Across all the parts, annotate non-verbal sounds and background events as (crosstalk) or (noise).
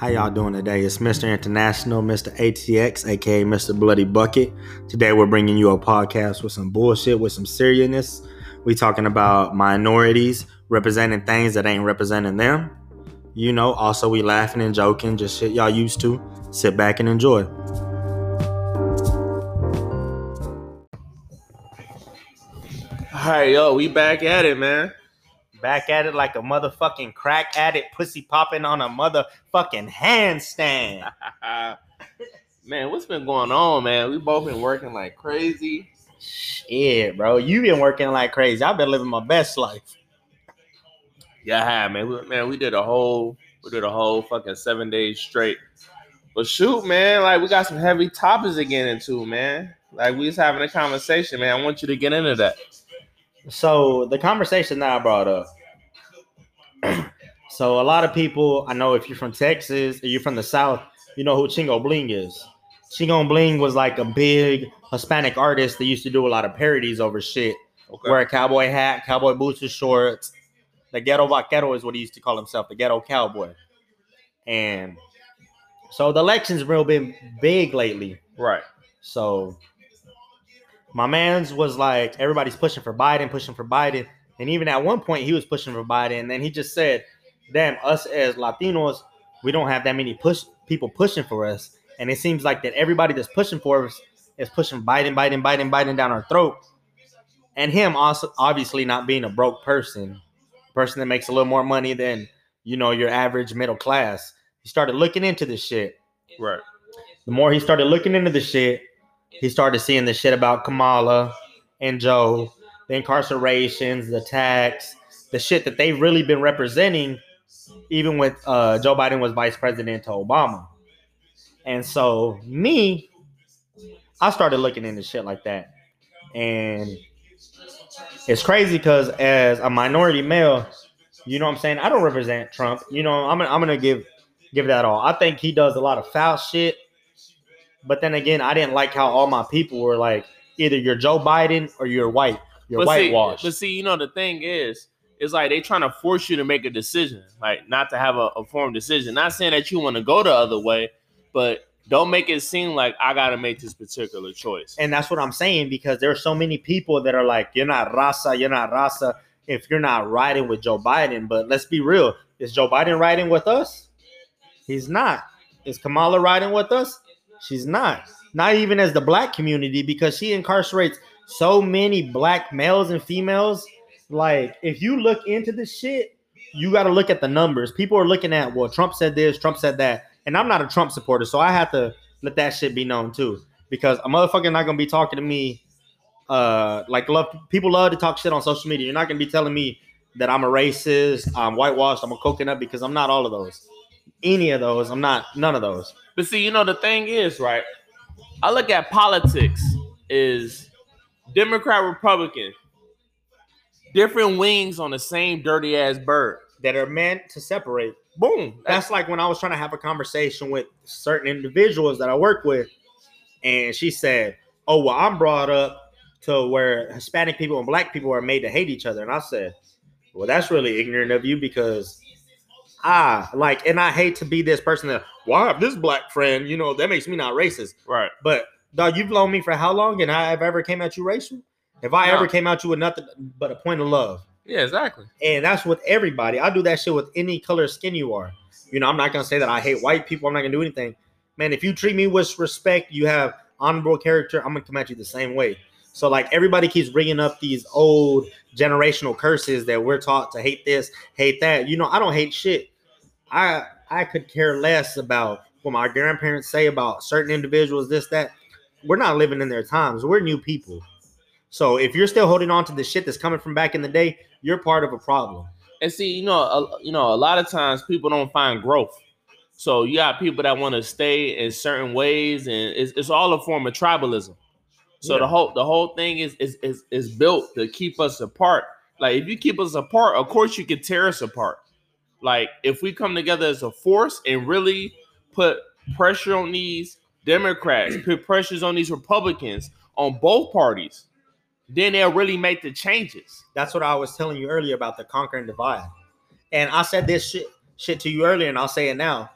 How y'all doing today? It's Mr. International, Mr. ATX, aka Mr. Bloody Bucket. Today we're bringing you a podcast with some bullshit, with some seriousness. We talking about minorities representing things that ain't representing them. You know, also we laughing and joking, just shit y'all used to. Sit back and enjoy. All right, yo, we back at it, man. Back at it like a motherfucking crack addict, pussy popping on a motherfucking handstand. (laughs) man, what's been going on, man? We both been working like crazy. Shit, bro. You been working like crazy. I've been living my best life. Yeah, I have, man. We, man, we did a whole we did a whole fucking seven days straight. But shoot, man, like we got some heavy topics to get into, man. Like we was having a conversation, man. I want you to get into that. So the conversation that I brought up. (clears throat) so a lot of people, I know if you're from Texas or you're from the South, you know who Chingo Bling is. Chingo Bling was like a big Hispanic artist that used to do a lot of parodies over shit. Okay. Wear a cowboy hat, cowboy boots and shorts. The ghetto vaquero is what he used to call himself, the ghetto cowboy. And so the election's real been big lately. Right. So my man's was like everybody's pushing for Biden, pushing for Biden, and even at one point he was pushing for Biden. And then he just said, "Damn, us as Latinos, we don't have that many push people pushing for us." And it seems like that everybody that's pushing for us is pushing Biden, Biden, Biden, Biden down our throat. And him also obviously not being a broke person, person that makes a little more money than you know your average middle class. He started looking into this shit. Right. The more he started looking into the shit, he started seeing the shit about Kamala and Joe, the incarcerations, the tax, the shit that they've really been representing, even with uh, Joe Biden was vice president to Obama. And so, me, I started looking into shit like that. And it's crazy because as a minority male, you know what I'm saying? I don't represent Trump. You know, I'm I'm gonna give give that all. I think he does a lot of foul shit. But then again, I didn't like how all my people were like, either you're Joe Biden or you're white. You're But see, but see, you know the thing is, it's like they trying to force you to make a decision, like not to have a, a formed decision. Not saying that you want to go the other way, but don't make it seem like I got to make this particular choice. and that's what I'm saying because there are so many people that are like, you're not Raza, you're not Raza if you're not riding with Joe Biden. But let's be real. Is Joe Biden riding with us? He's not. Is Kamala riding with us? She's not. Not even as the black community because she incarcerates so many black males and females. Like, if you look into this shit, you got to look at the numbers. People are looking at, well, Trump said this, Trump said that. And I'm not a Trump supporter, so I have to let that shit be known too. Because a motherfucker not gonna be talking to me uh like love people love to talk shit on social media. You're not gonna be telling me that I'm a racist, I'm whitewashed, I'm a coconut because I'm not all of those. Any of those, I'm not none of those. But see, you know the thing is, right? I look at politics is Democrat, Republican, different wings on the same dirty ass bird. That are meant to separate. Boom. That's That's like when I was trying to have a conversation with certain individuals that I work with, and she said, Oh, well, I'm brought up to where Hispanic people and black people are made to hate each other. And I said, Well, that's really ignorant of you because I like, and I hate to be this person that, well, have this black friend, you know, that makes me not racist. right. But dog, you've known me for how long? And I have ever came at you racial? If I No. ever came at you with nothing but a point of love. Yeah, exactly. And that's with everybody. I do that shit with any color of skin you are. You know, I'm not gonna say that I hate white people. I'm not gonna do anything. Man, if you treat me with respect, you have honorable character. I'm gonna come at you the same way. So like everybody keeps bringing up these old generational curses that we're taught to hate this, hate that. You know, I don't hate shit. I I could care less about what my grandparents say about certain individuals, this that. We're not living in their times. We're new people. So if you're still holding on to the shit that's coming from back in the day, you're part of a problem. And see, you know, a, you know, a lot of times people don't find growth. So you got people that want to stay in certain ways, and it's, it's all a form of tribalism. So Yeah. the whole the whole thing is, is is is built to keep us apart. Like if you keep us apart, of course you can tear us apart. Like if we come together as a force and really put pressure on these Democrats, put pressures on these Republicans, on both parties, then they'll really make the changes. That's what I was telling you earlier about the conquer and divide. And I said this shit shit to you earlier, and I'll say it now.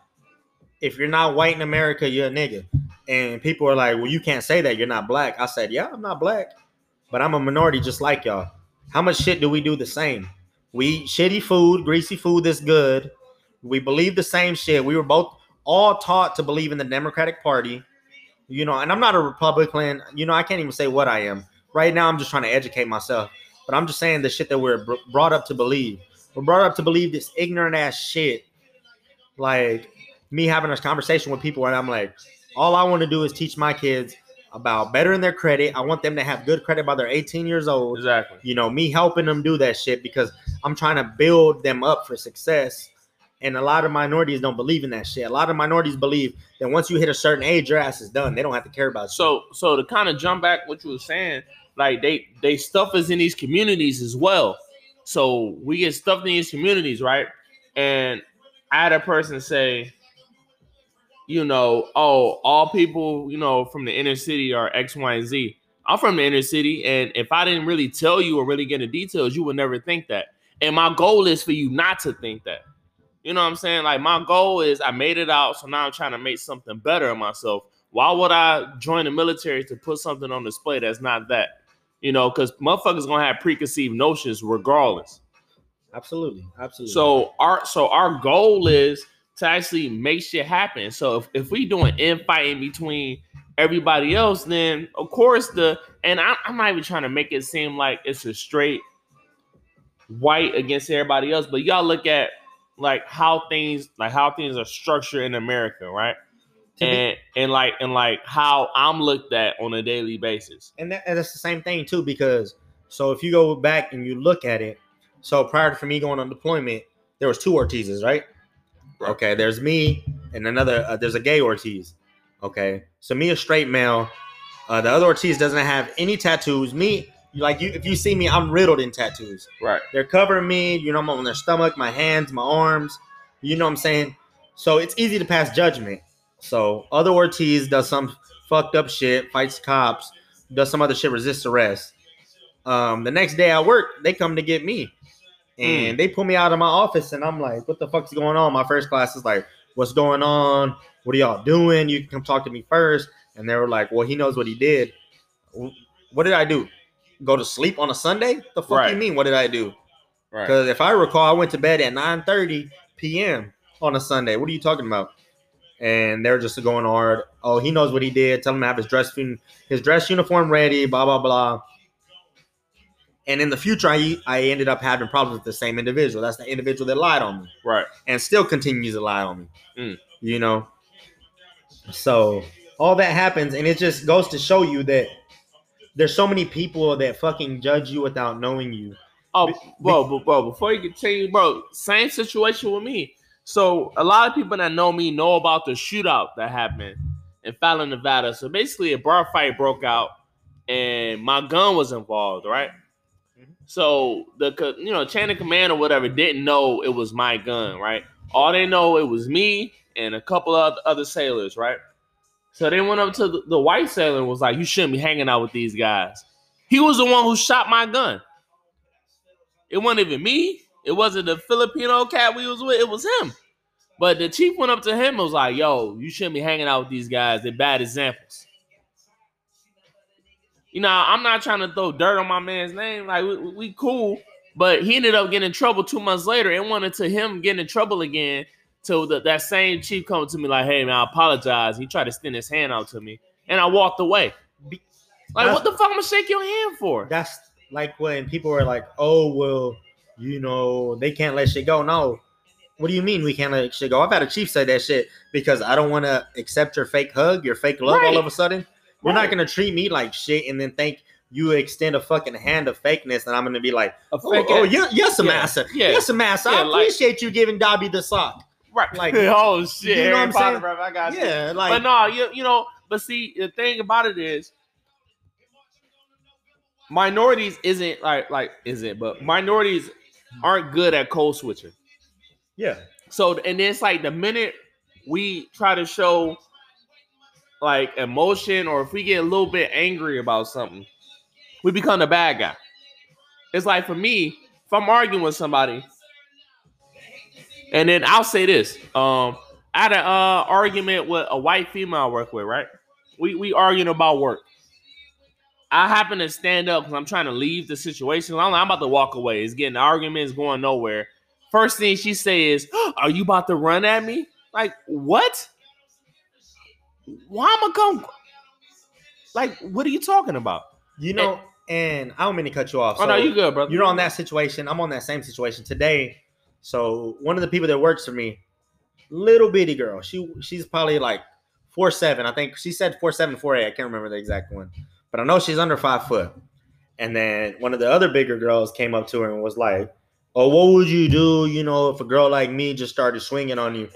if you're not white in America, you're a nigga. And people are like, well, you can't say that. You're not black. I said, yeah, I'm not black, but I'm a minority just like y'all. How much shit do we do the same? We eat shitty food, greasy food that's good. We believe the same shit. We were both all taught to believe in the Democratic Party. You know, and I'm not a Republican. You know, I can't even say what I am. Right now, I'm just trying to educate myself. But I'm just saying the shit that we're br- brought up to believe. We're brought up to believe this ignorant ass shit. Like me having a conversation with people, and I'm like, all I want to do is teach my kids about bettering their credit. I want them to have good credit by they're 18 years old. Exactly. You know, me helping them do that shit because I'm trying to build them up for success. And a lot of minorities don't believe in that shit. A lot of minorities believe that once you hit a certain age, your ass is done. They don't have to care about you. So so to kind of jump back what you were saying, like they they stuff us in these communities as well. So we get stuffed in these communities, right? And I had a person say, you know, oh, all people, you know, from the inner city are X, Y, and Z. I'm from the inner city, and if I didn't really tell you or really get into details, you would never think that. And my goal is for you not to think that. You know what I'm saying? Like my goal is I made it out, so now I'm trying to make something better of myself. Why would I join the military to put something on display that's not that? You know, because motherfuckers gonna have preconceived notions regardless. absolutely, absolutely. So our so our goal is to actually make shit happen. So if, if we doing infighting between everybody else, then of course the and I, I'm not even trying to make it seem like it's a straight white against everybody else, but y'all look at like how things like how things are structured in America, right? And and like and like how I'm looked at on a daily basis. and, that, and that's the same thing too because so if you go back and you look at it so prior to for me going on deployment there was two ortizes right Right. okay there's me and another uh, there's a gay ortiz okay so me a straight male uh, the other ortiz doesn't have any tattoos me like you if you see me i'm riddled in tattoos Right. they're covering me you know i'm on their stomach my hands my arms you know what i'm saying so it's easy to pass judgment so other ortiz does some fucked up shit fights cops does some other shit, resists arrest. Um, the next day at work, they come to get me, and they pull me out of my office, and I'm like, "What the fuck's going on?" My first class is like, "What's going on? What are y'all doing? You can come talk to me first. And they were like, "Well, he knows what he did. What did I do? Go to sleep on a Sunday? The fuck Right. you mean? What did I do? Right. Because if I recall, I went to bed at 9:30 p.m. on a Sunday. What are you talking about? And they're just going hard. Oh, he knows what he did. Tell him to have his dress his dress uniform ready. Blah blah blah. And in the future, I I ended up having problems with the same individual. That's the individual that lied on me Right. and still continues to lie on me. Mm. You know. So all that happens, and it just goes to show you that there's so many people that fucking judge you without knowing you. Oh, bro, bro, bro, before you continue, bro, same situation with me. So a lot of people that know me know about the shootout that happened in Fallon, Nevada. So basically, a bar fight broke out, and my gun was involved, right? Mhm. So the you know chain of command or whatever didn't know it was my gun, right? All they know it was me and a couple of other sailors, right? So they went up to the, the white sailor and was like, "You shouldn't be hanging out with these guys." He was the one who shot my gun. It wasn't even me. It wasn't the Filipino cat we was with. It was him. But the chief went up to him and was like, "Yo, you shouldn't be hanging out with these guys. They're bad examples." You know, I'm not trying to throw dirt on my man's name. Like we, we cool, but he ended up getting in trouble two months later. It wanted to him getting in trouble again. So the, that same chief come to me like, "Hey man, I apologize." He tried to extend his hand out to me, and I walked away. Like, That's- what the fuck? I'm gonna shake your hand for? That's like when people are like, "Oh, well, you know, they can't let shit go." No, what do you mean we can't let shit go? I've had a chief say that shit because I don't want to accept your fake hug, your fake love. All of a sudden, you're Right. not gonna treat me like shit and then think you extend a fucking hand of fakeness, and I'm gonna be like, "Oh, oh yes, Yeah, massa, yeah. yes, massa. Yeah, I like- appreciate you giving Dobby the sock." Right. Like- (laughs) oh shit, You know Harry what I'm Potter, saying? bro. I got you. Yeah, like but no, you you know, but see, the thing about it is, minorities isn't like like isn't, but minorities aren't good at code switching. yeah, So and it's like the minute we try to show like emotion, or if we get a little bit angry about something, we become the bad guy. It's like for me, if I'm arguing with somebody, and then I'll say this: um, I had an uh, argument with a white female I work with, right? We we arguing about work. I happen to stand up because I'm trying to leave the situation. I'm, I'm about to walk away. It's getting the argument going nowhere. First thing she says, "Are you about to run at me?" Like what? Why am I come? Like what are you talking about? You know, and I don't mean to cut you off. oh no, you good, brother. You're on that situation. I'm on that same situation today. So one of the people that works for me, little bitty girl. She she's probably like four seven. I think she said four seven, four eight. I can't remember the exact one, but I know she's under five foot. And then one of the other bigger girls came up to her and was like, "Oh, what would you do? You know, if a girl like me just started swinging on you?"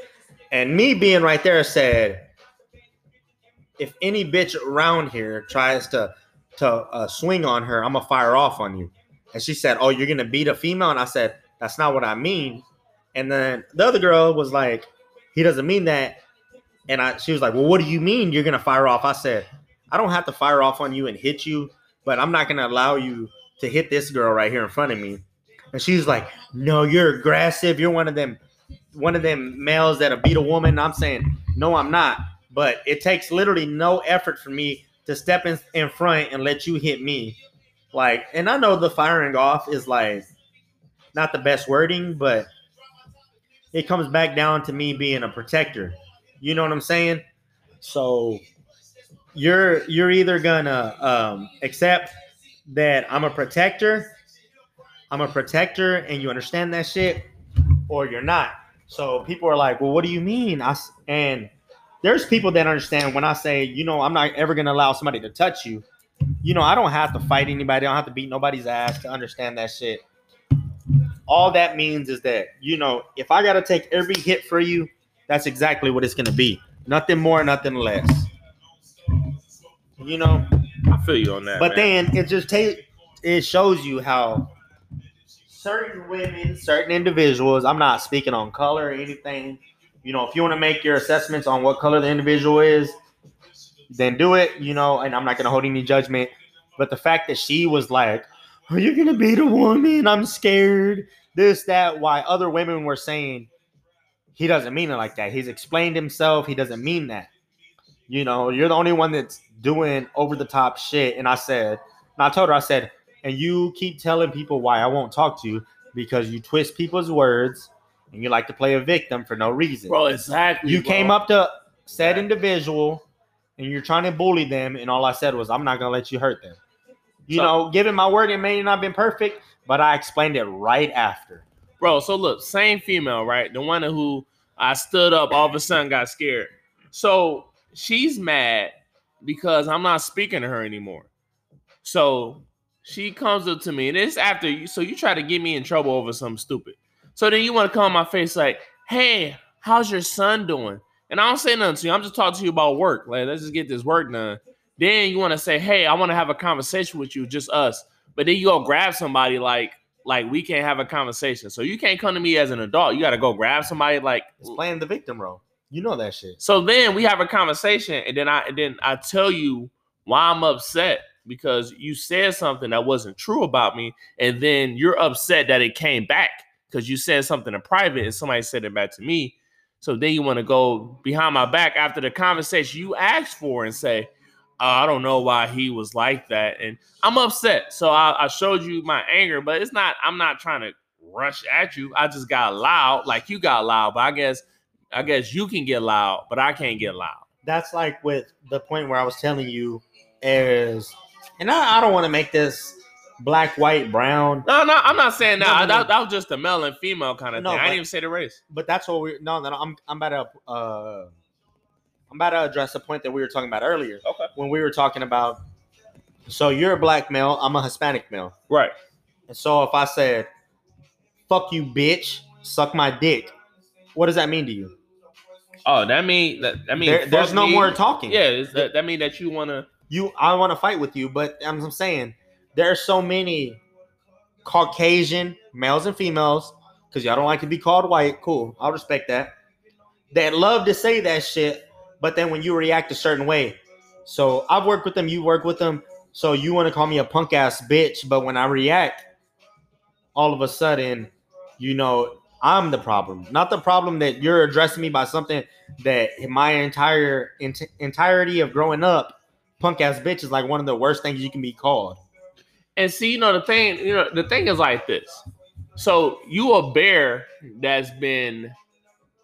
And me being right there said, "If any bitch around here tries to to uh, swing on her, I'm gonna fire off on you." And she said, "Oh, you're gonna beat a female?" And I said, "That's not what I mean." And then the other girl was like, "He doesn't mean that." And I, she was like, "Well, what do you mean you're gonna fire off?" I said, "I don't have to fire off on you and hit you, but I'm not gonna allow you to hit this girl right here in front of me." And she was like, "No, you're aggressive. You're one of them, one of them males that'll beat a woman." I'm saying, "No, I'm not." But it takes literally no effort for me to step in, in front and let you hit me. Like, and I know the firing off is like not the best wording, but it comes back down to me being a protector. You know what I'm saying? So you're you're either gonna um, accept that I'm a protector, I'm a protector, and you understand that shit, or you're not. So people are like, "Well, what do you mean?" I and there's people that understand when I say, you know, I'm not ever gonna allow somebody to touch you. You know, I don't have to fight anybody. I don't have to beat nobody's ass to understand that shit. All that means is that, you know, if I gotta take every hit for you, that's exactly what it's gonna be. Nothing more, nothing less. You know, I feel you on that. but man. then it just take it shows you how certain women, certain individuals, I'm not speaking on color or anything. You know, if you want to make your assessments on what color the individual is, then do it, you know, and I'm not gonna hold any judgment. But the fact that she was like, Are you gonna beat a woman? I'm scared. This, that, why other women were saying he doesn't mean it like that. He's explained himself, he doesn't mean that. You know, you're the only one that's doing over the top shit. And I said, and I told her, I said, and you keep telling people why I won't talk to you because you twist people's words and you like to play a victim for no reason. Well, exactly. you bro. came up to said Right. individual and you're trying to bully them, and all I said was, I'm not gonna let you hurt them. You So- know, given my word, it may not have been perfect, but I explained it right after. bro. So look, same female, right? The one who I stood up, all of a sudden got scared. So she's mad because I'm not speaking to her anymore. So she comes up to me, and it's after you. So you try to get me in trouble over something stupid. So then you want to come on my face like, "Hey, how's your son doing?" And I don't say nothing to you. I'm just talking to you about work. Like, let's just get this work done. Then you want to say, "Hey, I want to have a conversation with you, just us." But then you go grab somebody like, like we can't have a conversation. So you can't come to me as an adult. You got to go grab somebody like. It's playing the victim role. You know that shit. So then we have a conversation, and then I and then I tell you why I'm upset because you said something that wasn't true about me, and then you're upset that it came back because you said something in private and somebody said it back to me. So then you want to go behind my back after the conversation you asked for and say, I don't know why he was like that. And I'm upset. So I, I showed you my anger, but it's not, I'm not trying to rush at you. I just got loud, like you got loud, but I guess I guess you can get loud, but I can't get loud. That's like with the point where I was telling you is, and I, I don't want to make this black, white, brown, No, no, I'm not saying that. No, no, that, no. that was just a male and female kind of thing. I didn't even say the race. but that's what we're no, no, no I'm I'm about to uh I'm about to address a point that we were talking about earlier Okay. when we were talking about so you're a black male, I'm a Hispanic male. Right. And so if I said, fuck you, bitch, suck my dick, what does that mean to you? Oh, that mean that, that mean There- there's no me. more talking. Yeah, is that, that mean that you want to. You I want to fight with you, but I'm, I'm saying there are so many Caucasian males and females, because y'all don't like to be called white. Cool. I'll respect that. That love to say that shit, but then when you react a certain way. So I've worked with them, you work with them. So you want to call me a punk ass bitch, but when I react, all of a sudden, you know, I'm the problem, not the problem that you're addressing me by something that my entire ent- entirety of growing up, punk ass bitch is like one of the worst things you can be called. And see, you know, the thing, you know, the thing is like this. So you a bear that's been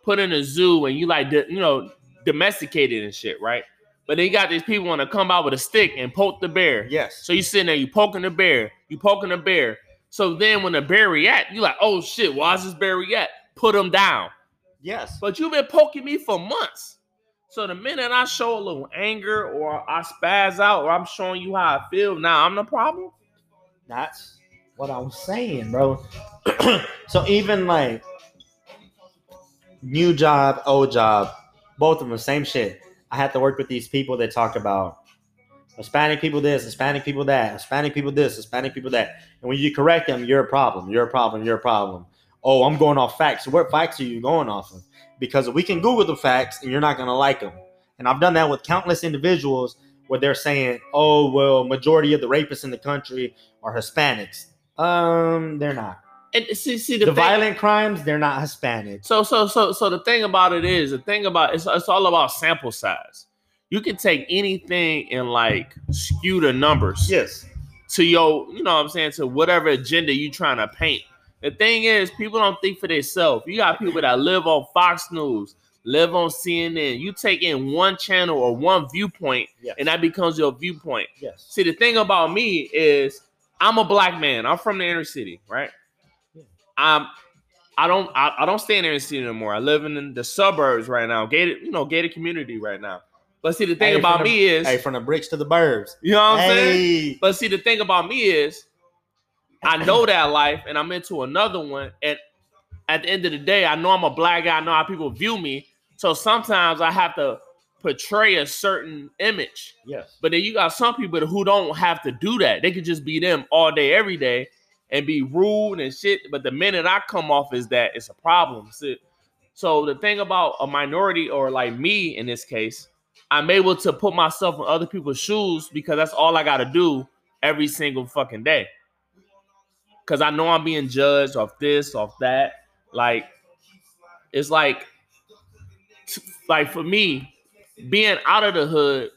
put in a zoo and you like, you know, domesticated and shit, right? But then you got these people want to come out with a stick and poke the bear. Yes. So you sitting there, you poking the bear, you poking the bear. So then when the bear react, you like, oh shit, why's this bear react? Put him down. Yes. But you've been poking me for months. So the minute I show a little anger or I spaz out or I'm showing you how I feel, now I'm the problem. That's what I was saying, bro. (clears throat) so even like new job, old job, both of them same shit. I had to work with these people that talk about Hispanic people this, Hispanic people that, Hispanic people this, Hispanic people that. And when you correct them, you're a problem. You're a problem. You're a problem. Oh, I'm going off facts. What facts are you going off of? Because we can Google the facts and you're not going to like them. And I've done that with countless individuals where they're saying, "Oh, well, majority of the rapists in the country are Hispanics." Um, they're not. And see, see the, The thing- violent crimes, they're not Hispanic. So so so so the thing about it is the thing about it's it's all about sample size. You can take anything and like skew the numbers Yes. to your, you know what I'm saying, to whatever agenda you're trying to paint. The thing is, people don't think for themselves. You got people that live on Fox News, live on CNN. You take in one channel or one viewpoint, Yes. and that becomes your viewpoint. yes. See, the thing about me is I'm a black man. I'm from the inner city, right? I'm I don't I, I don't stay in the inner city anymore. I live in the suburbs right now, gated, you know, gated community right now. But see, the thing Hey, about the- me is, Hey, from the bricks to the burbs. you know what I'm saying? But see, the thing about me is, I know (clears throat) that life, and I'm into another one. And at the end of the day, I know I'm a black guy. I know how people view me. So sometimes I have to portray a certain image. Yes. But then you got some people who don't have to do that. They could just be them all day, every day, and be rude and shit. But the minute I come off as that, it's a problem. See? So the thing about a minority or like me in this case, I'm able to put myself in other people's shoes because that's all I got to do every single fucking day. Because I know I'm being judged off this, off that. Like, it's like, like for me, being out of the hood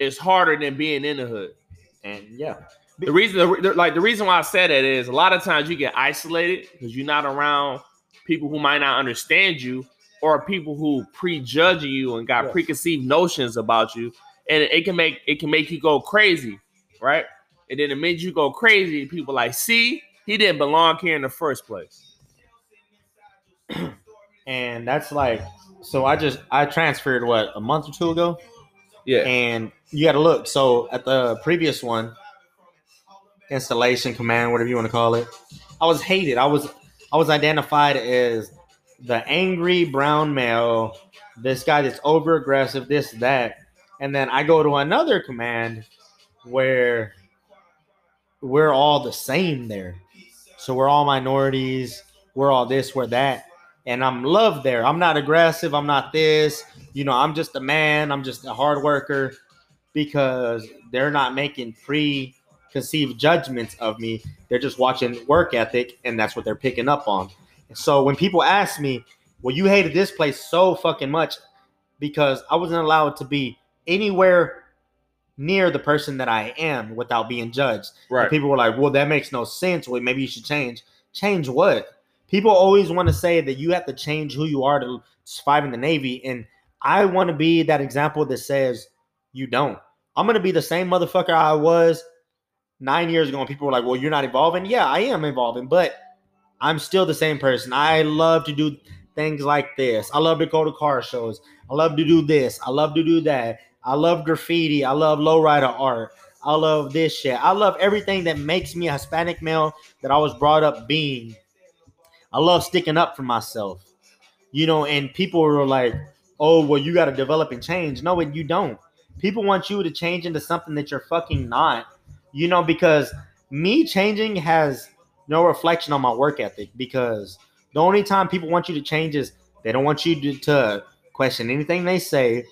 is harder than being in the hood. And yeah. The reason, the, like the reason why I said that is a lot of times you get isolated because you're not around people who might not understand you or people who prejudge you and got Yes. preconceived notions about you, and it can make it can make you go crazy, right? And then it makes you go crazy. People like, see, he didn't belong here in the first place. (clears throat) And that's like so I just I transferred what a month or two ago. Yeah, And you gotta look. So at the previous one, installation command, whatever you want to call it, I was hated. I was I was identified as the angry brown male, this guy that's over aggressive, this, that. And then I go to another command where we're all the same there. So we're all minorities, we're all this, we're that. And I'm loved there. I'm not aggressive, I'm not this. You know, I'm just a man, I'm just a hard worker because they're not making preconceived judgments of me. They're just watching work ethic and that's what they're picking up on. So when people ask me, well, you hated this place so fucking much because I wasn't allowed to be anywhere near the person that I am without being judged. And right. people were like, well, that makes no sense. Well, maybe you should change. Change what? People always want to say that you have to change who you are to survive in the Navy. And I want to be that example that says you don't. I'm going to be the same motherfucker I was nine years ago. And people were like, well, you're not evolving. Yeah, I am evolving, but I'm still the same person. I love to do things like this. I love to go to car shows. I love to do this. I love to do that. I love graffiti. I love lowrider art. I love this shit. I love everything that makes me a Hispanic male that I was brought up being. I love sticking up for myself. You know, and people were like, oh, well, you got to develop and change. No, and you don't. People want you to change into something that you're fucking not. You know, because me changing has no reflection on my work ethic because the only time people want you to change is they don't want you to, to question anything they say.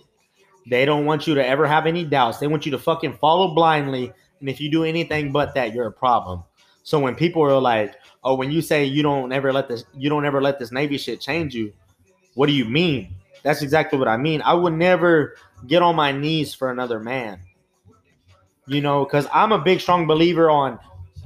They don't want you to ever have any doubts. They want you to fucking follow blindly. And if you do anything but that, you're a problem. So when people are like, "Oh, when you say you don't ever let this, you don't ever let this Navy shit change you," what do you mean? That's exactly what I mean. I would never get on my knees for another man. You know, because I'm a big, strong believer on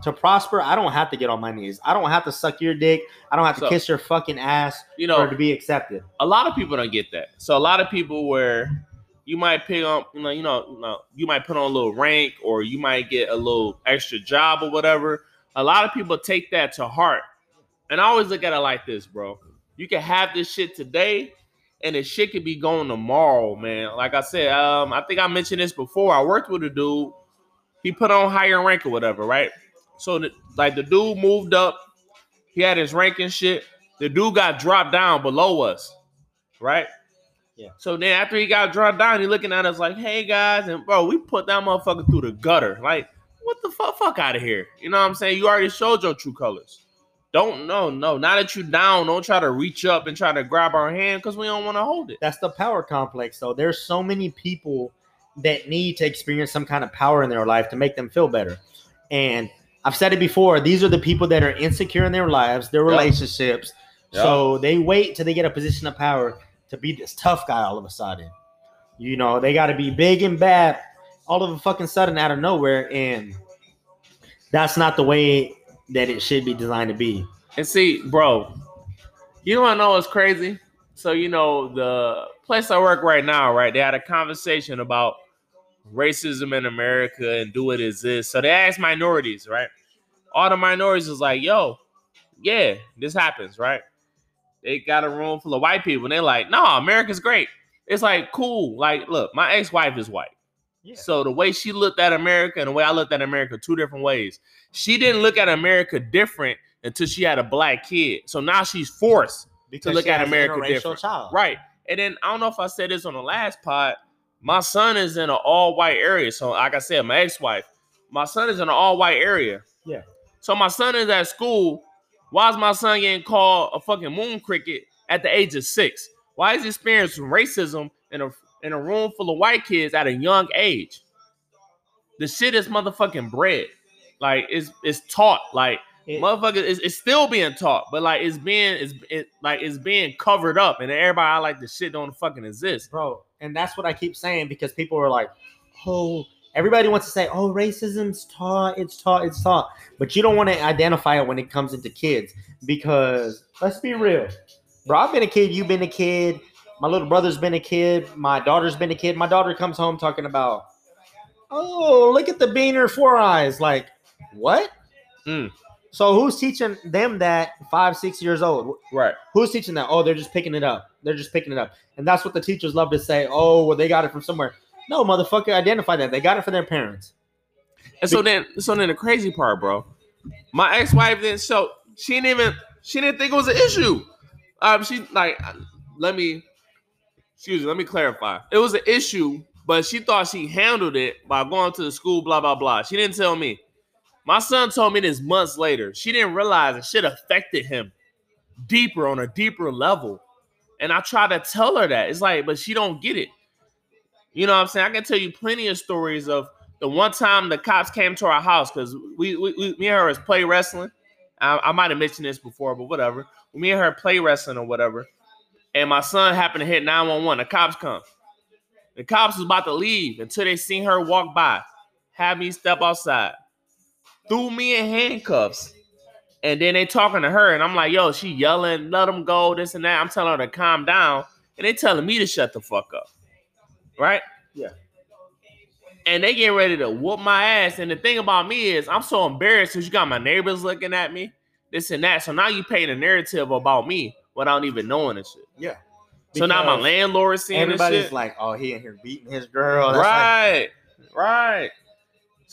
to prosper. I don't have to get on my knees. I don't have to suck your dick. I don't have to So- kiss your fucking ass You know, to be accepted. a lot of people don't get that. So a lot of people where you might pick up, you know, you know, you know, you might put on a little rank or you might get a little extra job or whatever. A lot of people take that to heart. And I always look at it like this, bro. You can have this shit today and the shit could be going tomorrow, man. Like I said, um, I think I mentioned this before. I worked with a dude. He put on higher rank or whatever, right? So the, like the dude moved up. He had his rank and shit. The dude got dropped down below us, right? Yeah. So then after he got dropped down, he looking at us like, "Hey guys," and bro, we put that motherfucker through the gutter. Like, what the fuck? Fuck out of here. You know what I'm saying? You already showed your true colors. Don't no no. Now that you down, don't try to reach up and try to grab our hand because we don't want to hold it. That's the power complex. So there's so many people that need to experience some kind of power in their life to make them feel better. And I've said it before, these are the people that are insecure in their lives, their Yep. relationships. So they wait till they get a position of power to be this tough guy all of a sudden. You know, they got to be big and bad all of a fucking sudden out of nowhere. And that's not the way that it should be designed to be. And see, bro, you want to know what's crazy? So you know the place I work right now, right? They had a conversation about racism in America and do it exist. So they asked minorities, right? All the minorities was like, "Yo, yeah, this happens, right?" They got a room full of white people, and they're like, "No, America's great." It's like cool. Like, look, my ex-wife is white. Yeah. So the way she looked at America and the way I looked at America, two different ways. She didn't look at America different until she had a black kid. So now she's forced, Because look she at America different. Child. right? And then I don't know if I said this on the last pod. My son is in an all-white area. So like I said, my ex-wife, my son is in an all-white area. Yeah. So my son is at school. Why is my son getting called a fucking moon cricket at the age of six? Why is he experiencing racism in a in a room full of white kids at a young age? The shit is motherfucking bred. Like it's it's taught. Like It- motherfucker it's, it's still being taught, but like it's being it's it, like it's being covered up, and everybody I like the shit don't fucking exist. bro. And that's what I keep saying because people are like, oh, everybody wants to say, oh, racism's taught, it's taught, it's taught, but you don't want to identify it when it comes into kids because let's be real, bro. I've been a kid, you've been a kid, my little brother's been a kid, my daughter's been a kid. My daughter comes home talking about, oh, look at the beaner four eyes, like what? Mm. So who's teaching them that five, six years old? Right. Who's teaching that? Oh, they're just picking it up. They're just picking it up. And that's what the teachers love to say. Oh, well, they got it from somewhere. No, motherfucker, identify that. They got it from their parents. And so then, so then the crazy part, bro, my ex-wife didn't show. She didn't even. She didn't think it was an issue. Um, she like, let me, excuse me, let me clarify. It was an issue, but she thought she handled it by going to the school. Blah blah blah. She didn't tell me. My son told me this months later. She didn't realize it shit affected him deeper on a deeper level. And I try to tell her that. It's like, but she don't get it. You know what I'm saying? I can tell you plenty of stories of the one time the cops came to our house because we, we, we, me and her was play wrestling. I, I might have mentioned this before, but whatever. Me and her play wrestling or whatever. And my son happened to hit 911. The cops come. The cops was about to leave until they seen her walk by, have me step outside, threw me in handcuffs. And then they talking to her, and I'm like, yo, she yelling, let them go, this and that. I'm telling her to calm down. And they telling me to shut the fuck up. Right? Yeah. And they getting ready to whoop my ass. And the thing about me is I'm so embarrassed because you got my neighbors looking at me, this and that. So now you paint a narrative about me without even knowing this shit. Yeah. so now my landlord is seeing this Everybody's like, oh, he in here beating his girl. That's like- right, right.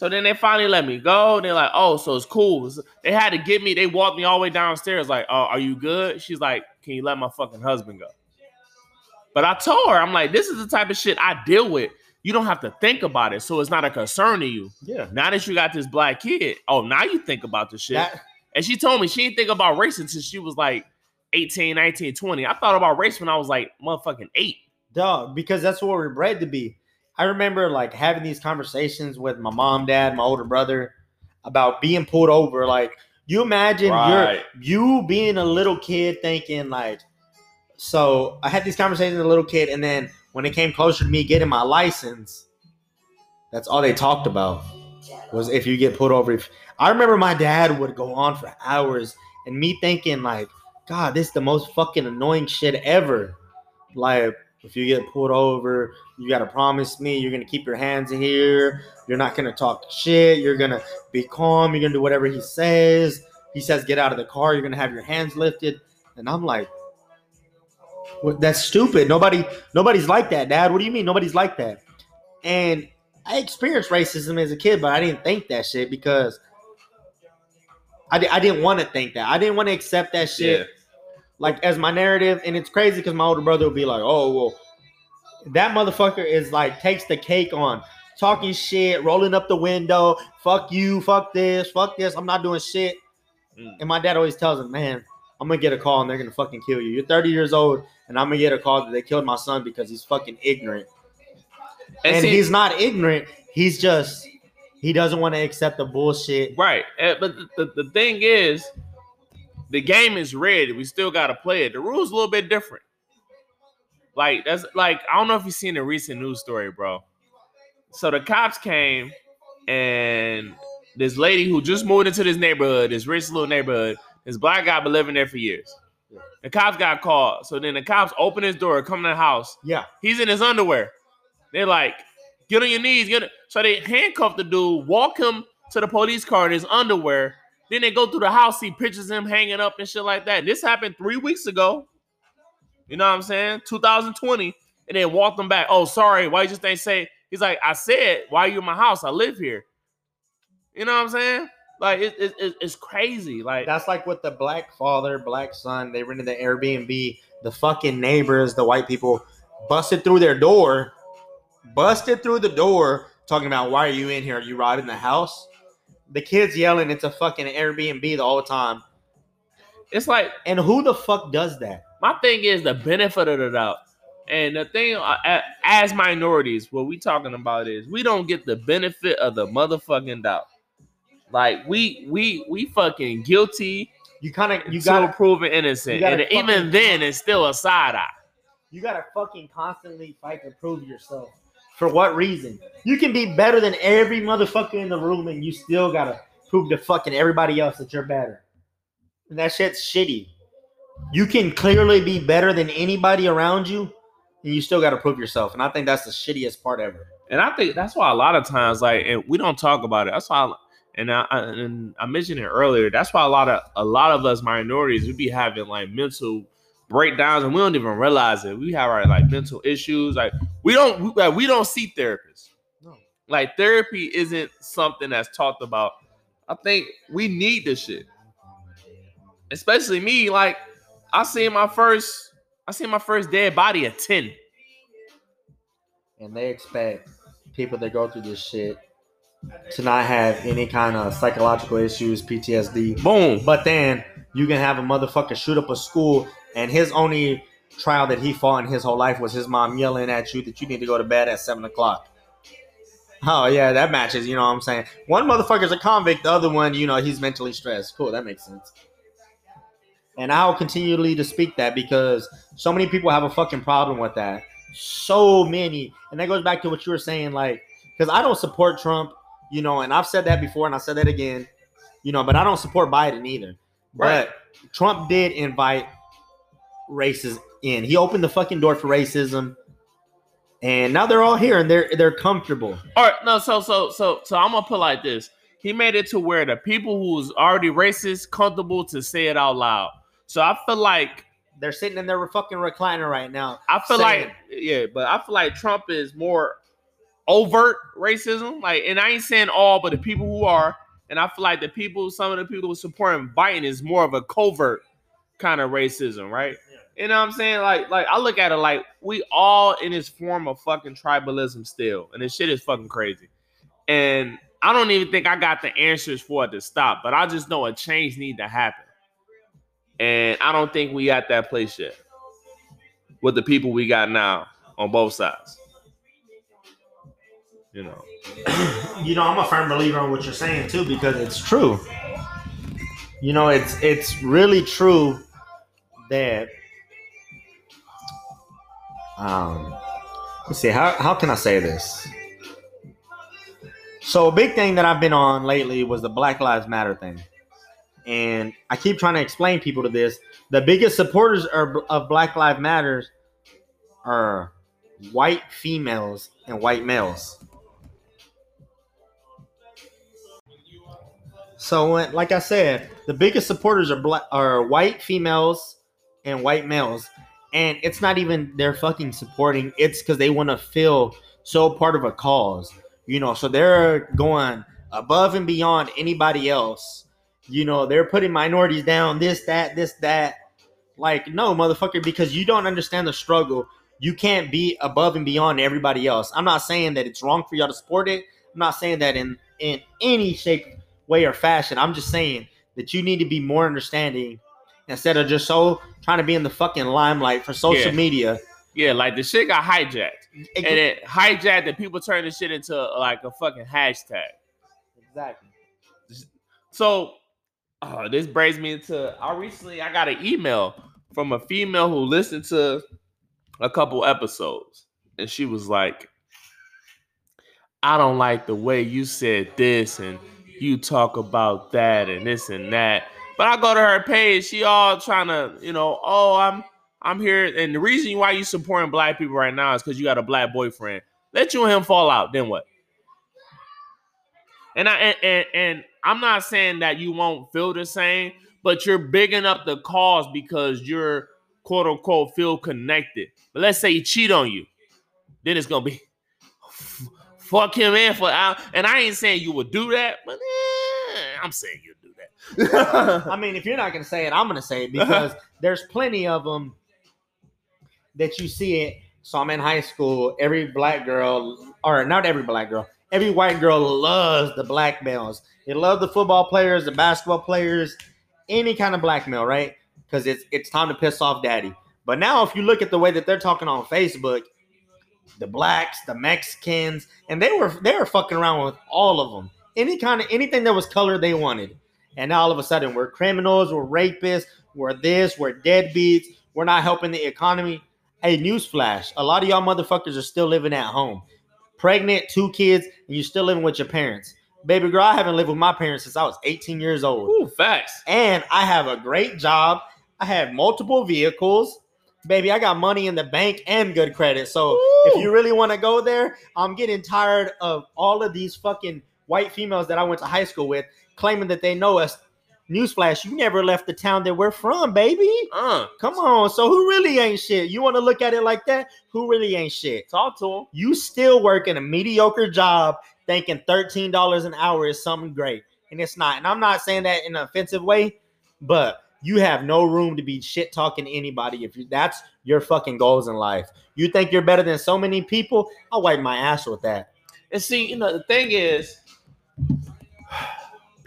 So then they finally let me go. And They're like, oh, so it's cool. They had to get me. They walked me all the way downstairs. Like, oh, are you good? She's like, can you let my fucking husband go? But I told her, I'm like, this is the type of shit I deal with. You don't have to think about it, so it's not a concern to you. yeah. Now that you got this black kid, oh, now you think about the shit. That, and she told me she didn't think about race until she was like 18, 19, 20. I thought about race when I was like motherfucking eight. dog, because that's what we're bred to be. I remember like having these conversations with my mom, dad, my older brother. about being pulled over. Like you imagine Right. you're you being a little kid thinking like so I had these conversations with a little kid and then when it came closer to me getting my license, that's all they talked about was if you get pulled over. If, I remember my dad would go on for hours and me thinking like, God, this is the most fucking annoying shit ever. Like, if you get pulled over, you gotta promise me you're gonna keep your hands here. You're not gonna talk shit. You're gonna be calm. You're gonna do whatever he says. He says get out of the car. You're gonna have your hands lifted. And I'm like, "What- that's stupid. Nobody, nobody's like that, Dad. What do you mean nobody's like that? And I experienced racism as a kid, but I didn't think that shit because I, di- I didn't want to think that. I didn't want to accept that shit Yeah. like as my narrative. And it's crazy because my older brother would be like, "Oh well, that motherfucker is like takes the cake on talking shit, rolling up the window, fuck you, fuck this, fuck this. I'm not doing shit." Mm. And my dad always tells him, "Man, I'm gonna get a call and they're gonna fucking kill you. You're 30 years old, and I'm gonna get a call that they killed my son because he's fucking ignorant." And, and see- he's not ignorant. He's just he doesn't want to accept the bullshit. Right. Uh, But the, the, the thing is, the game is rigged. We still got to play it. The rules a little bit different. Like that's like I don't know if you've seen a recent news story, bro. So the cops came and this lady who just moved into this neighborhood, this rich little neighborhood, this black guy been living there for years. The cops got called. So then the cops open his door, come to the house. Yeah, He's in his underwear. They're like, get on your knees, get it. So they handcuff the dude, walk him to the police car in his underwear. Then they go through the house, see pictures of him hanging up and shit like that. This happened three weeks ago. You know what I'm saying? 2020. And then walked him back. Oh, sorry. Why you just ain't say? He's like, I said, why you in my house? I live here. You know what I'm saying? Like it, it, it- it's crazy. Like that's like with the black father, black son. They rented the Airbnb. The fucking neighbors, the white people, busted through their door, busted through the door, talking about why are you in here? Are you robbing the house? The kids yelling it's a fucking Airbnb the whole time. it's like And who the fuck does that? My thing is the benefit of the doubt. And the thing uh, as minorities, what we talking about is we don't get the benefit of the motherfucking doubt. Like we we we fucking guilty You kind of you got proven innocent, you gotta and even then, it's still a side eye. you gotta fucking constantly fight to prove yourself. For what reason? You can be better than every motherfucker in the room, and you still gotta prove to fucking everybody else that you're better. And that shit's shitty. You can clearly be better than anybody around you, and you still gotta prove yourself. And I think that's the shittiest part ever. And I think that's why a lot of times, like, and we don't talk about it. That's why, I, and I, I and I mentioned it earlier. That's why a lot of a lot of us minorities we be having like mental breakdowns, and we don't even realize it. We have our like mental issues. Like we don't we, like, we don't see therapists. No. Like therapy isn't something that's talked about. I think we need this shit, especially me. Like I seen my first, I seen my first dead body at ten. And they expect people that go through this shit to not have any kind of psychological issues, PTSD. Boom. But then you can have a motherfucker shoot up a school, and his only trial that he fought in his whole life was his mom yelling at you that you need to go to bed at seven o'clock. Oh yeah, that matches. You know what I'm saying? One motherfucker's a convict, the other one, you know, he's mentally stressed. Cool, that makes sense. And I'll continually to speak that because so many people have a fucking problem with that. So many, and that goes back to what you were saying, like, because I don't support Trump, you know, and I've said that before, and I said that again, you know, but I don't support Biden either. Right. But Trump did invite races in. He opened the fucking door for racism, and now they're all here and they're they're comfortable. All right, no, so so so so I'm gonna put like this. He made it to where the people who's already racist comfortable to say it out loud. So I feel like They're sitting in their fucking recliner right now. I feel saying- like yeah, but I feel like Trump is more overt racism. Like, and I ain't saying all, but the people who are, and I feel like the people, some of the people who supporting Biden is more of a covert kind of racism, right? Yeah. You know what I'm saying? Like, like I look at it like we all in this form of fucking tribalism still, and this shit is fucking crazy. And I don't even think I got the answers for it to stop, but I just know a change need to happen. And I don't think we at that place yet with the people we got now on both sides. you know. (clears throat) you know, I'm a firm believer in what you're saying too because it's true. You know, it's it's really true that um let's see how how can I say this? So a big thing that I've been on lately was the Black Lives Matter thing. And I keep trying to explain people to this. The biggest supporters are, of Black Lives Matters are white females and white males. So, when, like I said, the biggest supporters are black, are white females and white males, and it's not even they're fucking supporting. It's because they want to feel so part of a cause, you know. So they're going above and beyond anybody else. You know, they're putting minorities down. This, that, this, that. Like, no, motherfucker, because you don't understand the struggle. You can't be above and beyond everybody else. I'm not saying that it's wrong for y'all to support it. I'm not saying that in in any shape way or fashion. I'm just saying that you need to be more understanding instead of just so trying to be in the fucking limelight for social Yeah. media. Yeah, like the shit got hijacked. And it hijacked and people turned the shit into like a fucking hashtag. exactly. So uh, this brings me into I recently I got an email from a female who listened to a couple episodes and she was like I don't like the way you said this and you talk about that and this and that. But I go to her page, she all trying to, you know, oh, I'm I'm here and the reason why you supporting black people right now is because you got a black boyfriend. Let you and him fall out, then what? And I and, and, and I'm not saying that you won't feel the same, but you're bigging up the cause because you're quote unquote feel connected. But let's say he cheat on you, then it's gonna be (laughs) fuck him in for out. And I ain't saying you would do that, but eh, I'm saying you do that. (laughs) I mean, if you're not gonna say it, I'm gonna say it because (laughs) there's plenty of them that you see it. So I'm in high school. Every black girl, or not every black girl, every white girl loves the black males. They love the football players, the basketball players, any kind of black male, right? Because it's it's time to piss off daddy. But now, if you look at the way that they're talking on Facebook, the blacks, the Mexicans, and they were they were fucking around with all of them. Any kind of anything that was color they wanted. And now all of a sudden we're criminals, we're rapists, we're this, we're deadbeats, we're not helping the economy. Hey, newsflash: a lot of y'all motherfuckers are still living at home, pregnant, two kids, and you're still living with your parents. Baby girl, I haven't lived with my parents since I was 18 years old Ooh, facts. and I have a great job. I have multiple vehicles. Baby, I got money in the bank and good credit. So if you really want to go there, I'm getting tired of all of these fucking white females that I went to high school with claiming that they know us. Newsflash, you never left the town that we're from, baby. Uh, Come on. So who really ain't shit? You want to look at it like that? Who really ain't shit? talk to him. You still working a mediocre job thinking $13 an hour is something great. And it's not. And I'm not saying that in an offensive way, but you have no room to be shit talking to anybody if you, that's your fucking goals in life. You think you're better than so many people? I'll wipe my ass with that. And see, you know, the thing is,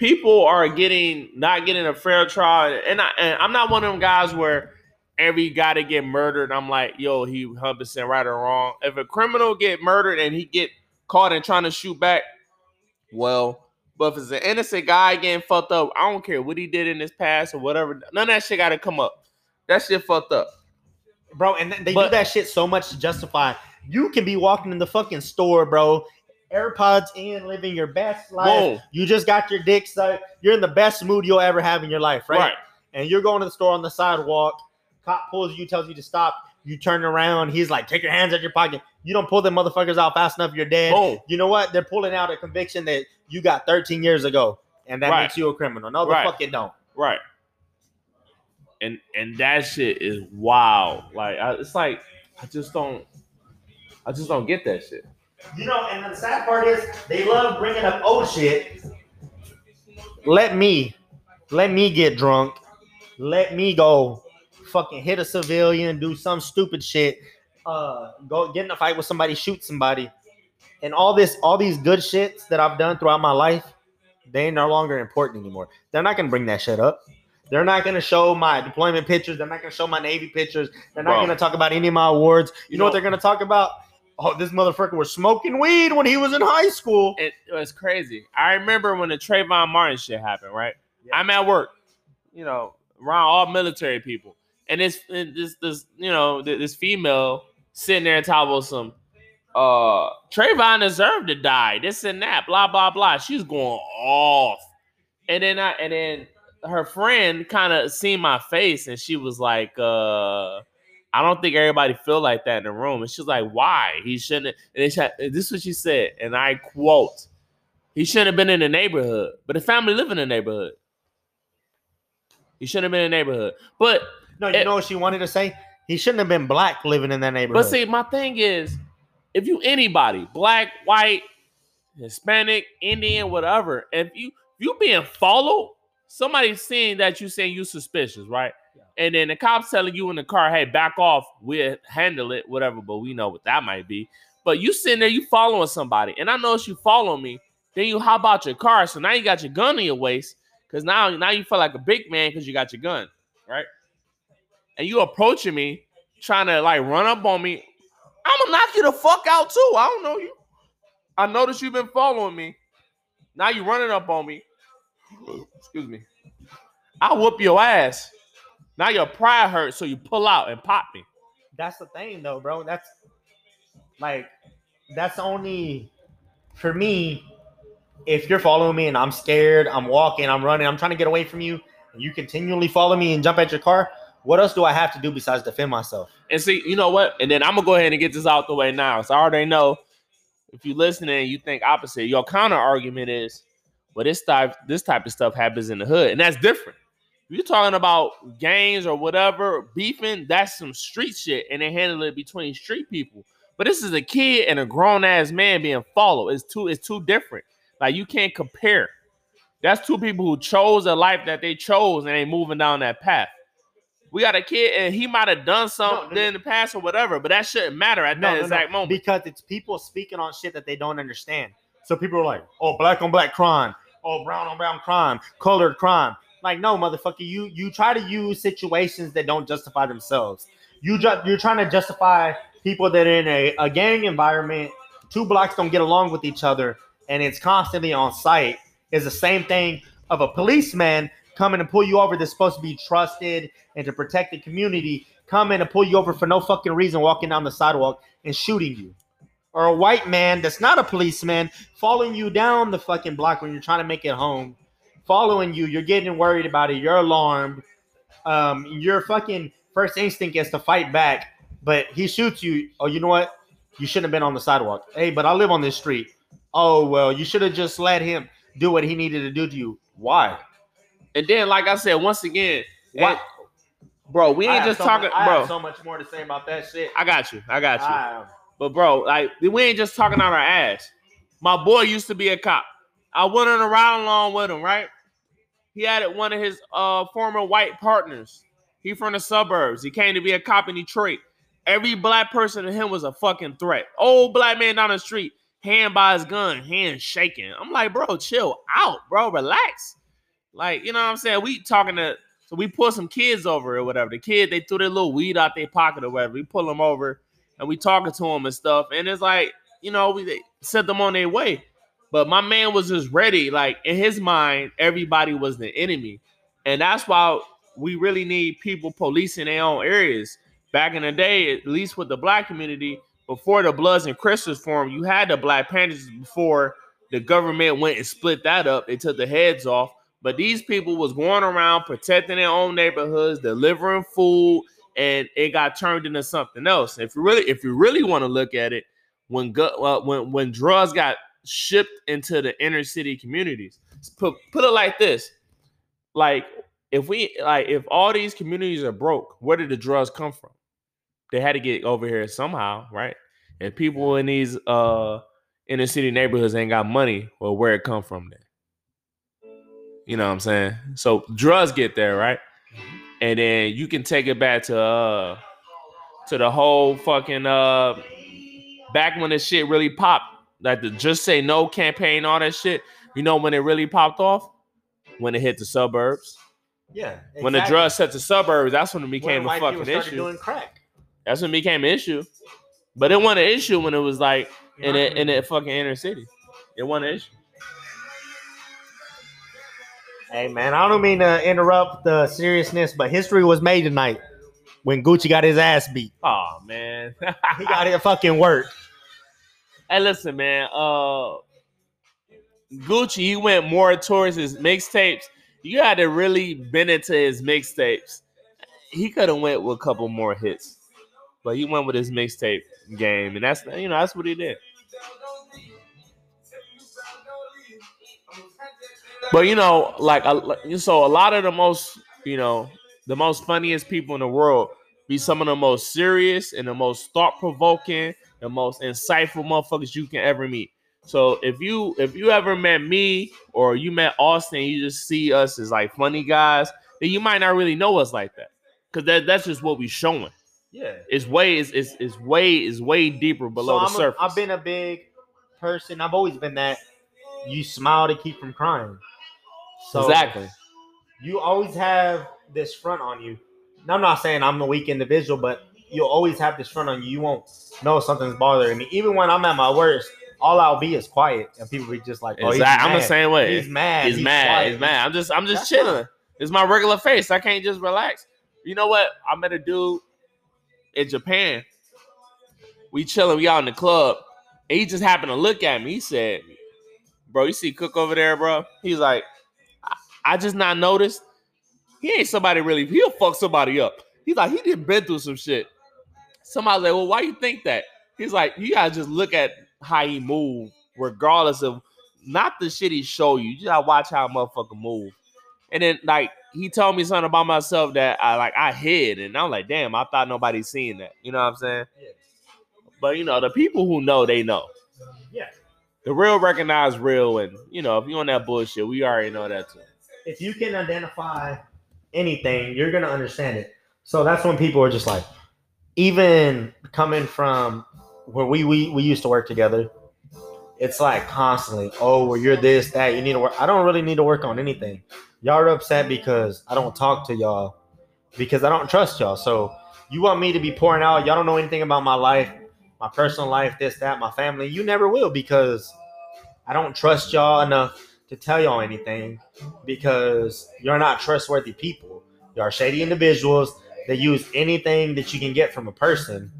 people are getting not getting a fair trial, and, I, and I'm not one of them guys where every guy that get murdered, I'm like, yo, he 100 percent right or wrong. If a criminal get murdered and he get caught and trying to shoot back, well. But if it's an innocent guy getting fucked up, I don't care what he did in his past or whatever. None of that shit got to come up. That shit fucked up. Bro, and they But- do that shit so much to justify. You can be walking in the fucking store, bro. AirPods in, living your best life. Whoa. You just got your dick sucked. You're in the best mood you'll ever have in your life, right? Right. and you're going to the store on the sidewalk. Cop pulls you, tells you to stop. You turn around. He's like, "Take your hands out your pocket." You don't pull them motherfuckers out fast enough. You're dead. Boom. You know what? They're pulling out a conviction that you got 13 years ago, and that Right. makes you a criminal. No, the Right. fuck it don't. Right. And and that shit is wild. Like I, it's like I just don't I just don't get that shit. You know, and the sad part is they love bringing up old shit. Let me, let me get drunk. Let me go, fucking hit a civilian, do some stupid shit. Uh, go get in a fight with somebody, shoot somebody, and all this, all these good shits that I've done throughout my life, they ain't no longer important anymore. They're not gonna bring that shit up. They're not gonna show my deployment pictures. They're not gonna show my Navy pictures. They're not Bro. gonna talk about any of my awards. You, You know, what they're gonna talk about? Oh, this motherfucker was smoking weed when he was in high school. It, was crazy. I remember when the Trayvon Martin shit happened, right? Yeah. I'm at work, you know, around all military people. And this and this this you know, this female sitting there and talking about some uh Trayvon deserved to die, this and that, blah blah blah. She's going off. And then I and then her friend kind of seen my face and she was like, uh, I don't think everybody feel like that in the room. And she's like, why? He shouldn't and it's- this is what she said, and I quote, he shouldn't have been in the neighborhood, but the family live in the neighborhood. He shouldn't have been in the neighborhood. But No, you It- know what she wanted to say? He shouldn't have been black living in that neighborhood. But see, my thing is, if you anybody, black, white, Hispanic, Indian, whatever, if you if you being followed, somebody's seeing that you saying you suspicious, right? And then the cops telling you in the car, hey, back off, we'll handle it, whatever, but we know what that might be. But you sitting there, you following somebody, and I if you follow me, then you hop out your car. So now you got your gun in your waist, because now, now you feel like a big man because you got your gun, right? And you approaching me, trying to like run up on me, I'm gonna knock you the fuck out too. I don't know you. I noticed you've been following me. Now you running up on me. Excuse me. I'll whoop your ass. Now your pride hurts, so you pull out and pop me. that's the thing though, bro. That's like that's only for me. If you're following me and I'm scared, I'm walking, I'm running, I'm trying to get away from you, and you continually follow me and jump at your car, what else do I have to do besides defend myself? And see, you know what? And then I'm gonna go ahead and get this out the way now. So I already know if you're listening and you think opposite, your counter argument is, well, this type this type of stuff happens in the hood, and that's different. You're talking about gangs or whatever, beefing, that's some street shit, and they handle it between street people. But this is a kid and a grown ass man being followed. It's too it's too different. Like you can't compare. That's two people who chose a life that they chose and they moving down that path. We got a kid and he might have done something no, no. in the past or whatever, but that shouldn't matter at that exact moment. Because it's people speaking on shit that they don't understand. So people are like, "Oh, black on black crime. Oh, brown on brown crime. Colored crime." Like, no, motherfucker. You you try to use situations that don't justify themselves. You ju- you're trying to justify people that are in a, a gang environment. Two blacks don't get along with each other, and it's constantly on site. Is the same thing of a policeman coming to pull you over that's supposed to be trusted and to protect the community coming to pull you over for no fucking reason walking down the sidewalk and shooting you or a white man that's not a policeman following you down the fucking block when you're trying to make it home following you you're getting worried about it you're alarmed um your fucking first instinct is to fight back but he shoots you oh you know what you shouldn't have been on the sidewalk hey but i live on this street oh well you should have just let him do what he needed to do to you why and then, like I said, once again, Why- bro, we ain't just so talking, much- I bro. have so much more to say about that shit I got you. I got you. I- But bro, like we ain't just talking out our ass. My boy used to be a cop. I went on a ride along with him, right? He added one of his uh former white partners. He from the suburbs. He came to be a cop in Detroit. Every black person to him was a fucking threat. Old black man down the street, hand by his gun, hand shaking. I'm like, bro, chill out, bro, relax. Like, you know what I'm saying? We talking to so we pull some kids over or whatever. The kid, they threw their little weed out their pocket or whatever. We pull them over and we talking to them and stuff. And it's like, you know, we they set them on their way. But my man was just ready. Like in his mind, everybody was the enemy. And that's why we really need people policing their own areas. Back in the day, at least with the black community, before the Bloods and Crystals formed, you had the Black Panthers before the government went and split that up. They took the heads off. But these people was going around protecting their own neighborhoods, delivering food, and it got turned into something else. If you really, if you really want to look at it, when uh, when when drugs got shipped into the inner city communities, put put it like this, like if we like if all these communities are broke, where did the drugs come from? They had to get over here somehow, right? And people in these uh inner city neighborhoods ain't got money, well, where it come from then? You know what I'm saying? So drugs get there, right? And then you can take it back to uh to the whole fucking uh back when this shit really popped, like the just say no campaign, all that shit. You know when it really popped off? When it hit the suburbs. yeah When the exactly. drugs set the suburbs, that's when it When became a fucking issue. doing crack That's when it became an issue. But it wasn't an issue when it was like in it in that fucking inner city. It wasn't an issue. Hey man, I don't mean to interrupt the seriousness, but history was made tonight when Gucci got his ass beat. Oh man. He got it fucking work. Hey, listen, man. Uh, Gucci, he went more towards his mixtapes. You had to really bend into his mixtapes. He could have went with a couple more hits, but he went with his mixtape game, and that's you know that's what he did. But you know, like so, a lot of the most you know the most funniest people in the world be some of the most serious and the most thought provoking, the most insightful motherfuckers you can ever meet. So if you if you ever met me or you met Austin, you just see us as like funny guys, then you might not really know us like that. Cause that, that's just what we're showing. Yeah. It's way is it's, is way is way deeper below So the I'm surface. I've been a big person. I've always been that. You smile to keep from crying. So exactly. you always have this front on you. And I'm not saying I'm a weak individual, but you'll always have this front on you. You won't know something's bothering me. Even when I'm at my worst, all I'll be is quiet, and people be just like, "Oh, he's Exactly. I'm the mad. same way. He's mad. He's, mad. quiet. He's mad. I'm just I'm just That's chilling. It's my regular face. I can't just relax. You know what? I met a dude in Japan. We chilling. We out in the club. And he just happened to look at me. He said, "Bro, you see Cook over there, bro?" He's like, "I, I just not noticed. He ain't somebody really. He'll fuck somebody up. He's like, he didn't been through some shit. Somebody's like, well, why you think that? He's like, you gotta just look at how he move, regardless of not the shit he show you. You gotta watch how a motherfucker move. And then like he told me something about myself that I like I hid, and I'm like, damn, I thought nobody seen that. You know what I'm saying? Yeah. But you know, the people who know, they know. Yeah. The real recognize real, and you know, if you on that bullshit, we already know that too. If you can identify anything, you're gonna understand it. So that's when people are just like, even coming from where we we, we used to work together, it's like constantly, oh, well, you're this, that, you need to work. I don't really need to work on anything. Y'all are upset because I don't talk to y'all because I don't trust y'all. So you want me to be pouring out, y'all don't know anything about my life, my personal life, this, that, my family. You never will because I don't trust y'all enough to tell y'all anything because you're not trustworthy people. You are shady individuals that use anything that you can get from a person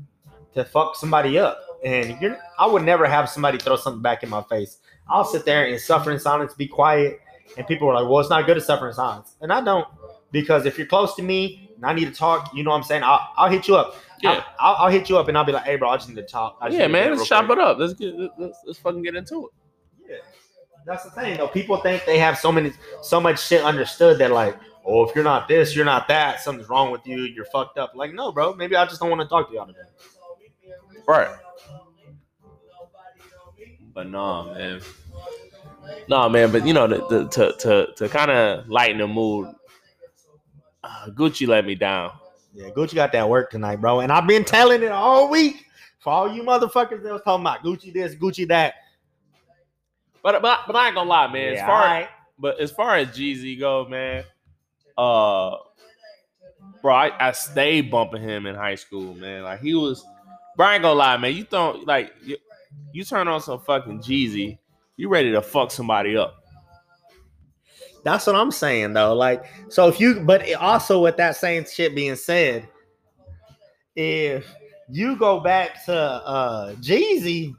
to fuck somebody up. And you're, I would never have somebody throw something back in my face. I'll sit there and suffer in silence, be quiet, and people are like, "Well, it's not good to suffer in silence," and I don't because if you're close to me and I need to talk, you know what I'm saying. I'll, I'll hit you up. Yeah. I'll, I'll hit you up and I'll be like, "Hey, bro, I just need to talk." Yeah, man, let's chop it up. Let's get let's, let's fucking get into it. Yeah. That's the thing, though. People think they have so many, so much shit understood that, like, oh, if you're not this, you're not that. Something's wrong with you. You're fucked up. Like, no, bro. Maybe I just don't want to talk to y'all today. Right. But no, man. No, man. But you know, the, the, to to to kind of lighten the mood, uh, Gucci let me down. Yeah, Gucci got that work tonight, bro. And I've been telling it all week for all you motherfuckers that was talking about Gucci this, Gucci that. But but but I ain't gonna lie, man. as far alright. but as far as Jeezy go, man, uh, bro, I, I stayed bumping him in high school, man. Like he was, bro, I ain't gonna lie, man. You don't like you, you turn on some fucking Jeezy, you ready to fuck somebody up. That's what I'm saying, though. Like, so if you, but also with that same shit being said, if you go back to uh Jeezy,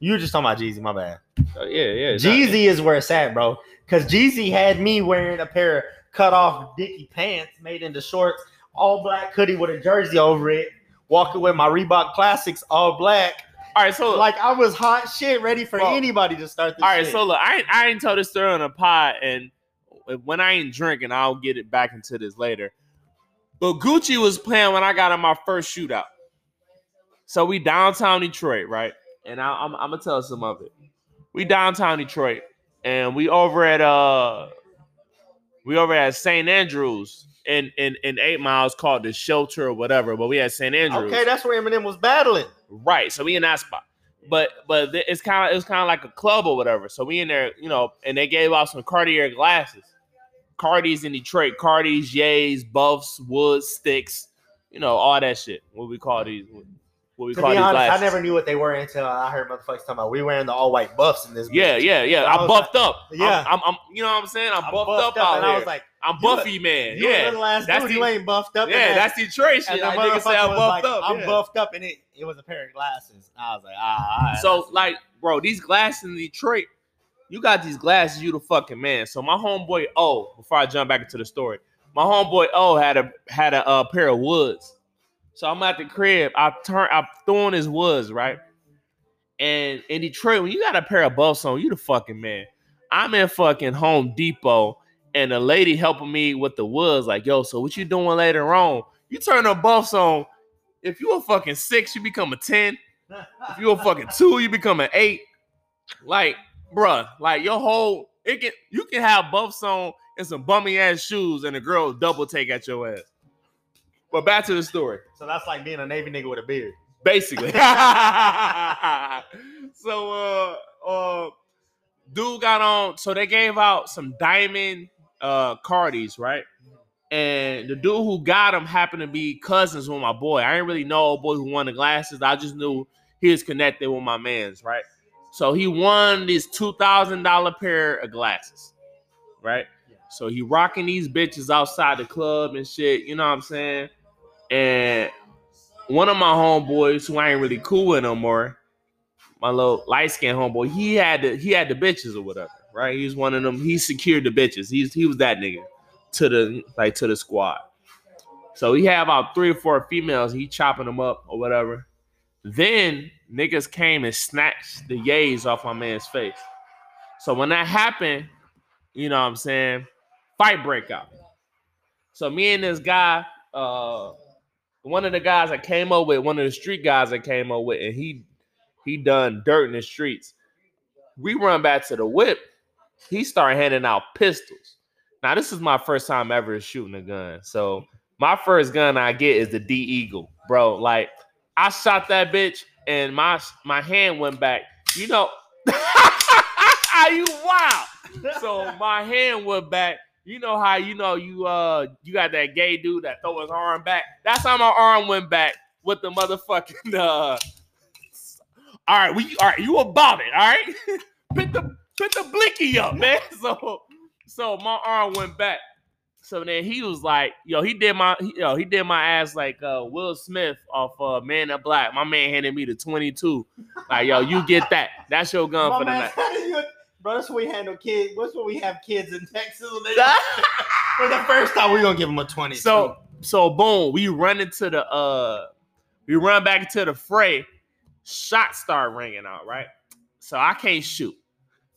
you were just talking about Jeezy, my bad. Uh, yeah, yeah. it's not- Jeezy is where it's at, bro. Because Jeezy had me wearing a pair of cut off dicky pants made into shorts, all black hoodie with a jersey over it, walking with my Reebok Classics all black. All right, so Like I was hot shit, ready for Well, anybody to start this. All right, shit. so look, I ain't, I ain't told this story on a pod, and when I ain't drinking, I'll get it back into this later. But Gucci was playing when I got on my first shootout. So we downtown Detroit, right? And I, I'm, I'm gonna tell some of it. We downtown Detroit, and we over at uh, we over at St. Andrews in in in Eight Miles called the Shelter or whatever. But we had St. Andrews. okay, that's where Eminem was battling. Right. So we in that spot. But but it's kind of it's kind of like a club or whatever. So we in there, you know, and they gave out some Cartier glasses. Cardi's in Detroit. Cardi's, Yays, Buffs, Woods, Sticks, you know, all that shit. What we call these what we To call be these honest, glasses. I never knew what they were until I heard motherfuckers talking about we wearing the all white buffs in this. Yeah, bitch. yeah, yeah. I I'm was buffed up. yeah. I'm, I'm, you know what I'm saying. I'm, I'm buffed, up, out and here. I was like, I'm Buffy man. you yeah, a little ass that's dude, the- you ain't buffed up. yeah, that. that's Detroit And shit. the Like niggas say I'm buffed like, up. I'm yeah. buffed up, and it it was a pair of glasses. I was like, ah. right, So like, bro, these glasses in Detroit, you got these glasses, you the fucking man. So my homeboy O, before I jump back into the story, my homeboy O had a had a uh, pair of woods. So I'm at the crib. I turn, I'm throwing his woods, right? And in Detroit, when you got a pair of buffs on, you the fucking man. I'm in fucking Home Depot, and the lady helping me with the woods, like, yo, so what you doing later on? You turn the buffs on. If you a fucking six, you become a 10. If you a fucking (laughs) two, you become an eight. Like, bruh, like your whole it can you can have buffs on and some bummy ass shoes, and a girl double take at your ass. But back to the story. so that's like being a Navy nigga with a beard. Basically. (laughs) (laughs) so uh uh dude got on, so they gave out some diamond uh cardies, right? And the dude who got them happened to be cousins with my boy. I didn't really know a boy who won the glasses. I just knew he was connected with my man's, right? So he won this two thousand dollar pair of glasses, right? So he rocking these bitches outside the club and shit. You know what I'm saying? And one of my homeboys who I ain't really cool with no more, my little light skinned homeboy, he had the he had the bitches or whatever, right? He was one of them. He secured the bitches. He's he was that nigga to the like to the squad. So he had about three or four females. He chopping them up or whatever. Then niggas came and snatched the yays off my man's face. So when that happened, you know what I'm saying, fight break out. So me and this guy, uh, one of the guys I came up with, one of the street guys I came up with, and he he done dirt in the streets. We run back to the whip. He started handing out pistols. Now this is my first time ever shooting a gun. So my first gun I get is the D Eagle, bro. Like I shot that bitch and my my hand went back. You know, are (laughs) you wow. So my hand went back. You know how you know you uh you got that gay dude that throw his arm back. That's how my arm went back with the motherfucking (laughs) uh. All right, we all right. You about it? All right. (laughs) put the put the blinky up, man. (laughs) So so my arm went back. So then he was like, yo, he did my, yo, he did my ass like uh, Will Smith off uh, Man in Black. My man handed me the 22. Like, yo, you get that. That's your gun My for the night. Bro, that's what we handle kids. What's what we have kids in Texas? (laughs) (laughs) For the first time, we're gonna give them a 20. so, so boom, we run into the, uh, we run back into the fray. Shots start ringing out, right? So I can't shoot.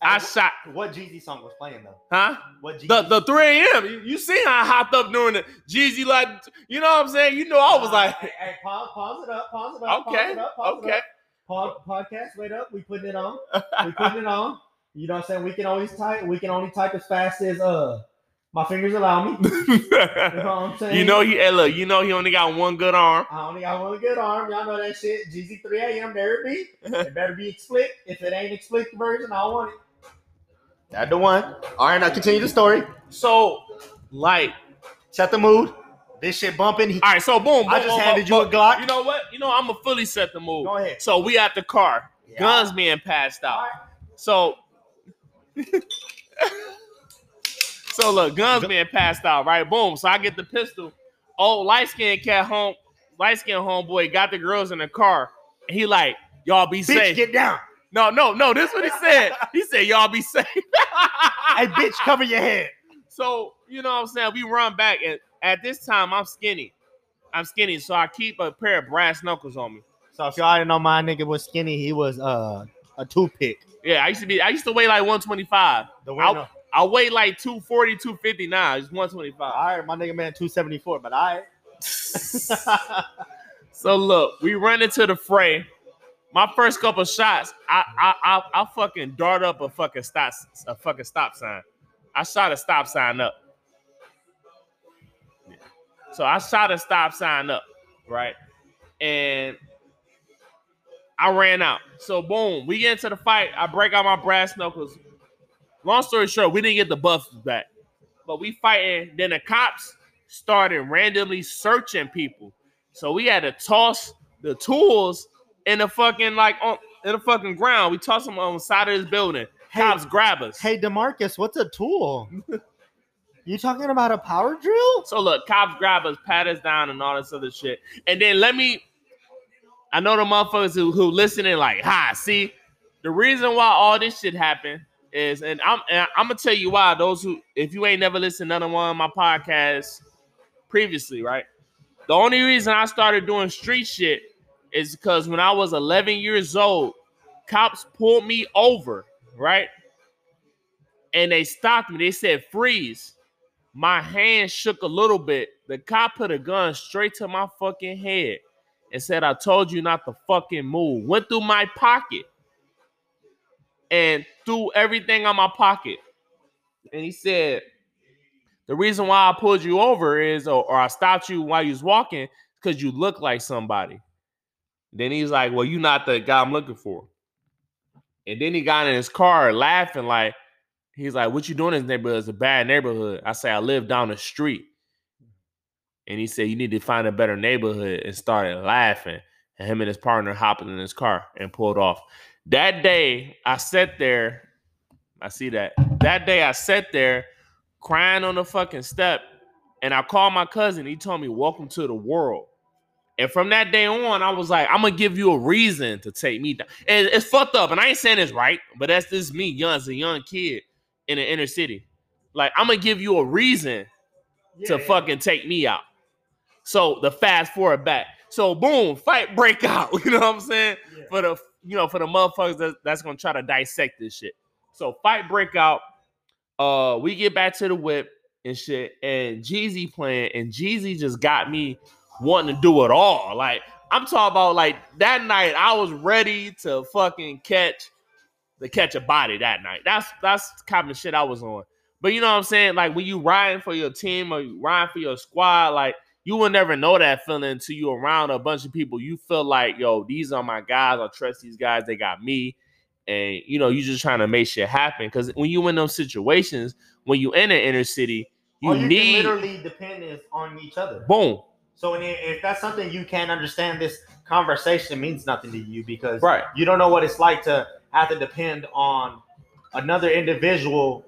I shot, what Jeezy song was playing though? huh? What Jeezy? The the 3 a.m. You, you see how I hopped up during the Jeezy like, you know what I'm saying? You know, I was like, hey, hey, pause, pause it up, pause it up, okay, pause it up, pause it okay. up. Pause, podcast, wait up. We putting it on. (laughs) We putting it on. You know what I'm saying? We can always type. We can only type as fast as uh my fingers allow me. (laughs) You know what I'm saying? you know he hey, look, you know he only got one good arm. I only got one good arm. Y'all know that shit. Jeezy 3 a.m. There it be. It better be explicit. If it ain't explicit version, I don't want it. That the one. All right, now continue the story. So, like, Set the mood. This shit bumping. He- all right, so boom. I boom, just boom, handed boom, you a Glock. You know what? You know, I'm gonna fully set the mood. Go ahead. So we at the car. Yeah. Guns being passed out. All right. So So look, guns being passed out, right? Boom. So I get the pistol. Oh, light skinned cat home, light skinned homeboy got the girls in the car. And he like, y'all be Bitch, safe. get down. no, no, no. This is what he said. He said, y'all be safe. (laughs) Hey, bitch, cover your head. So, you know what I'm saying? We run back, and at this time, I'm skinny. I'm skinny, so I keep a pair of brass knuckles on me. So if y'all didn't know my nigga was skinny, he was uh a toothpick. Yeah, I used to be, I used to weigh like 125. The I, winner. I weigh like 240, 250 now. It's All 125. right, my nigga man 274, but I (laughs) so look, we run into the fray. My first couple shots, I I I, I fucking dart up a fucking stop a fucking stop sign. I shot a stop sign up. So I shot a stop sign up, right? And I ran out. So boom, we get into the fight. I break out my brass knuckles. Long story short, we didn't get the buffs back, but we fighting. Then the cops started randomly searching people. So we had to toss the tools in the fucking like on in the fucking ground. We toss them on the side of this building. Hey, Cops grab us. Hey, Demarcus, what's a tool? (laughs) you talking about a power drill? So look, cops grab us, pat us down, and all this other shit. And then let me. I know the motherfuckers who, who listening like, ha, see, the reason why all this shit happened is, and I'm and I'm gonna tell you why. Those who, if you ain't never listened to none of one of my podcasts previously, right? The only reason I started doing street shit is because when I was 11 years old, cops pulled me over, right? And they stopped me. They said, freeze. My hand shook a little bit. The cop put a gun straight to my fucking head and said, I told you not to fucking move. Went through my pocket and threw everything on my pocket. And he said, The reason why I pulled you over is, or, or I stopped you while you was walking, because you look like somebody. Then he's like, Well, you're not the guy I'm looking for. And then he got in his car laughing, like, he's like, What you doing in this neighborhood? It's a bad neighborhood. I say, I live down the street. And he said, You need to find a better neighborhood and started laughing. And him and his partner hopping in his car and pulled off. That day, I sat there. I see that. That day, I sat there crying on the fucking step. And I called my cousin. He told me, Welcome to the world. And from that day on, I was like, I'm gonna give you a reason to take me down. And it's fucked up. And I ain't saying it's right, but that's just me, young as a young kid in the inner city. Like, I'm gonna give you a reason to fucking take me out. So the fast forward back. So boom, fight break (laughs) out. You know what I'm saying? Yeah. For the you know, for the motherfuckers that, that's gonna try to dissect this shit. So fight break out. Uh, we get back to the whip and shit, and Jeezy playing, and Jeezy just got me wanting to do it all. Like I'm talking about, like that night, I was ready to fucking catch to catch a body that night. That's that's the kind of shit I was on. But you know what I'm saying? Like when you riding for your team or you riding for your squad, like you will never know that feeling until you around a bunch of people. You feel like, yo, these are my guys. I trust these guys. They got me. And you know, you just trying to make shit happen. Cause when you in those situations, when you in the inner city, you, you need literally depend is on each other. boom. So if that's something you can't understand, this conversation means nothing to you because Right. you don't know what it's like to have to depend on another individual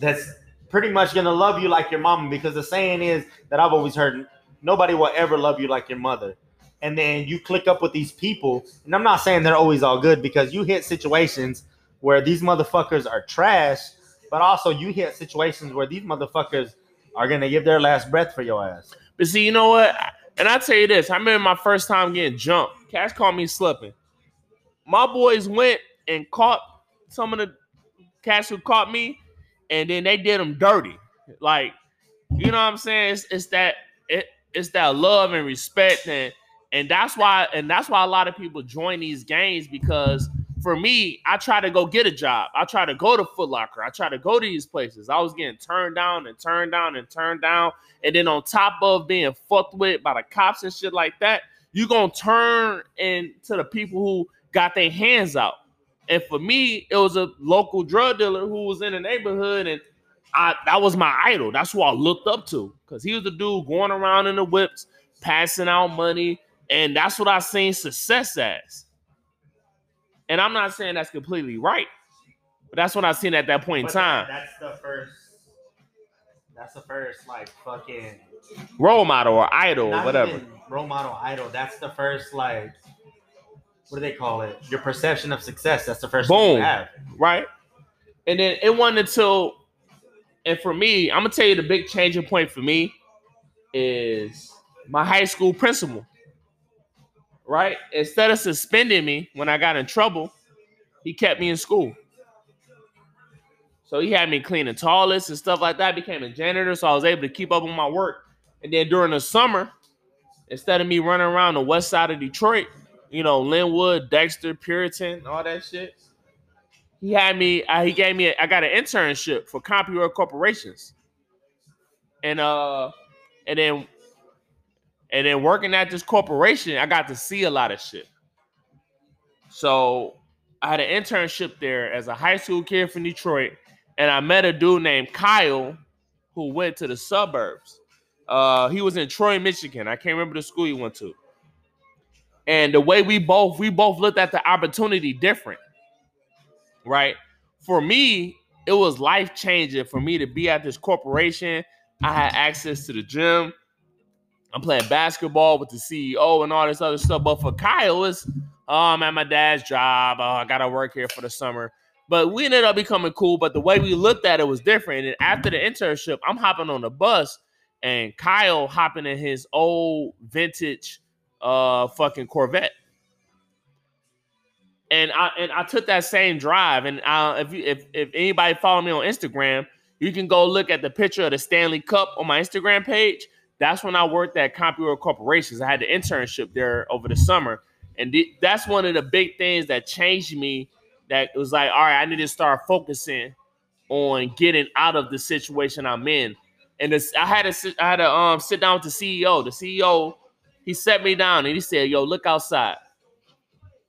that's pretty much gonna love you like your mama. Because the saying is that I've always heard, nobody will ever love you like your mother. And then you click up with these people, and I'm not saying they're always all good because you hit situations where these motherfuckers are trash, but also you hit situations where these motherfuckers are gonna give their last breath for your ass. But see, you know what? And I tell you this, I remember my first time getting jumped. Cash called me slipping. My boys went and caught some of the cats who caught me, and then they did them dirty. Like, you know what I'm saying? It's, it's that it, it's that love and respect, and and that's why and that's why a lot of people join these gangs because for me, I try to go get a job. I try to go to Foot Locker. I try to go to these places. I was getting turned down and turned down and turned down. And then on top of being fucked with by the cops and shit like that, you're gonna turn into the people who got their hands out. And for me, it was a local drug dealer who was in the neighborhood, and I that was my idol. That's who I looked up to because he was the dude going around in the whips, passing out money, and that's what I seen success as. And I'm not saying that's completely right, but that's what I seen at that point in time. that- that's the first. That's the first like fucking Role model or idol or whatever. role model idol. That's the first like what do they call it? Your perception of success. That's the first thing Boom. you have. right? And then it wasn't until, and for me, I'm gonna tell you the big changing point for me is my high school principal. Right? Instead of suspending me when I got in trouble, he kept me in school. So he had me cleaning toilets and stuff like that. I became a janitor, so I was able to keep up with my work. And then during the summer, instead of me running around the west side of Detroit, you know, Linwood, Dexter, Puritan, all that shit, he had me. Uh, he gave me. A, I got an internship for Compuware Corporations, and uh, and then, and then working at this corporation, I got to see a lot of shit. So I had an internship there as a high school kid from Detroit, and I met a dude named Kyle who went to the suburbs. Uh, he was in Troy, Michigan. I can't remember the school he went to. and the way we both we both looked at the opportunity different, right? For me, it was life changing for me to be at this corporation. I had access to the gym. I'm playing basketball with the CEO and all this other stuff. But for Kyle, it's oh, I'm at my dad's job. Oh, I gotta work here for the summer. But we ended up becoming cool. But the way we looked at it was different. And after the internship, I'm hopping on the bus and Kyle hopping in his old vintage uh fucking Corvette. And I and I took that same drive. And uh, if you if if anybody follow me on Instagram, you can go look at the picture of the Stanley Cup on my Instagram page. That's when I worked at Compuware Corporations. I had the internship there over the summer, and th- that's one of the big things that changed me. That was like, all right, I need to start focusing on getting out of the situation I'm in. And this, I had to I had to um sit down with the CEO. The CEO he set me down and he said, "Yo, look outside."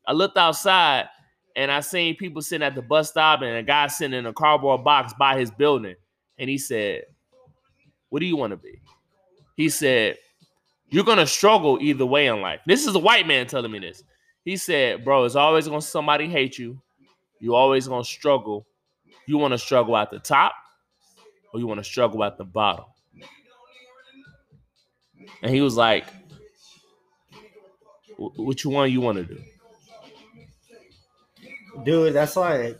I looked outside and I seen people sitting at the bus stop and a guy sitting in a cardboard box by his building. And he said, What do you want to be? He said, You're gonna struggle either way in life. This is a white man telling me this. He said, Bro, it's always gonna somebody hate you. You always gonna struggle. You want to struggle at the top, or you want to struggle at the bottom. And he was like, Which one you want to do? Dude. That's like.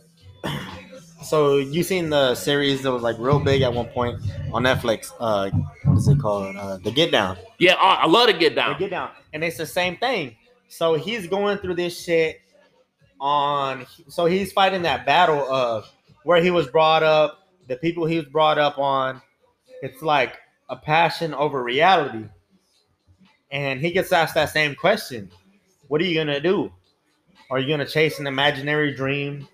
So you seen the series that was like real big at one point on Netflix? Uh, what is it called? Uh, the Get Down. Yeah, I I love the get Down. The. Get Down, and it's the same thing. So he's going through this shit on. So he's fighting that battle of where he was brought up, the people he was brought up on. It's like a passion over reality, and he gets asked that same question: What are you gonna do? Are you gonna chase an imaginary dream?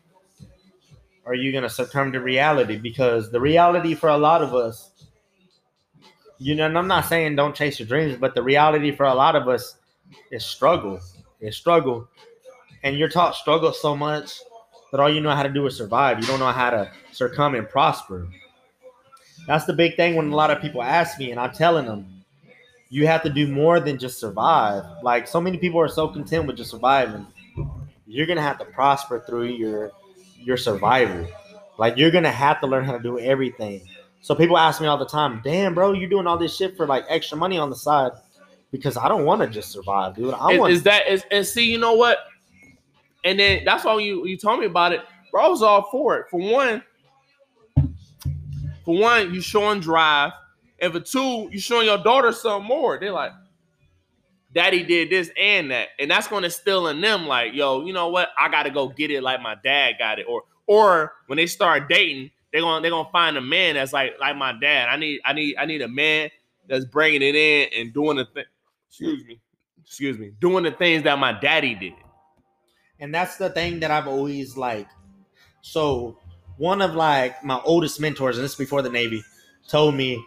Are you gonna succumb to reality? Because the reality for a lot of us, you know, and I'm not saying don't chase your dreams, but the reality for a lot of us is struggle. Is struggle. And you're taught struggle so much that all you know how to do is survive. You don't know how to succumb and prosper. That's the big thing when a lot of people ask me, and I'm telling them, you have to do more than just survive. Like so many people are so content with just surviving. You're gonna have to prosper through your your survival. Like you're gonna have to learn how to do everything. So people ask me all the time, "Damn, bro, you're doing all this shit for like extra money on the side?" Because I don't want to just survive, dude. I Is, want is that is and see, you know what? And then that's why you you told me about it, bro. I was all for it. For one, for one, you showing drive, and for two, you showing your daughter some more. They're like, Daddy did this and that, and that's going to still in them like, yo, you know what? I got to go get it like my dad got it, or or when they start dating, they're gonna they're gonna find a man that's like like my dad. I need I need I need a man that's bringing it in and doing the thing. Excuse me, excuse me, doing the things that my daddy did. and that's the thing that I've always like. So one of like my oldest mentors, and this is before the Navy, told me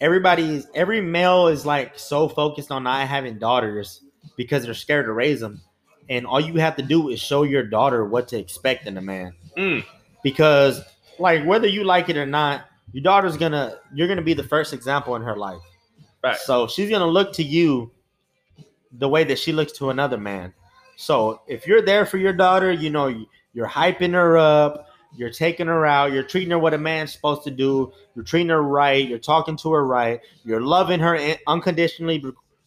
everybody's every male is like so focused on not having daughters because they're scared to raise them, and all you have to do is show your daughter what to expect in a man. Mm. Because like whether you like it or not, your daughter's gonna you're gonna be the first example in her life. Right. So she's gonna look to you the way that she looks to another man. So if you're there for your daughter, you know you're hyping her up, you're taking her out, you're treating her what a man's supposed to do, you're treating her right, you're talking to her right, you're loving her unconditionally,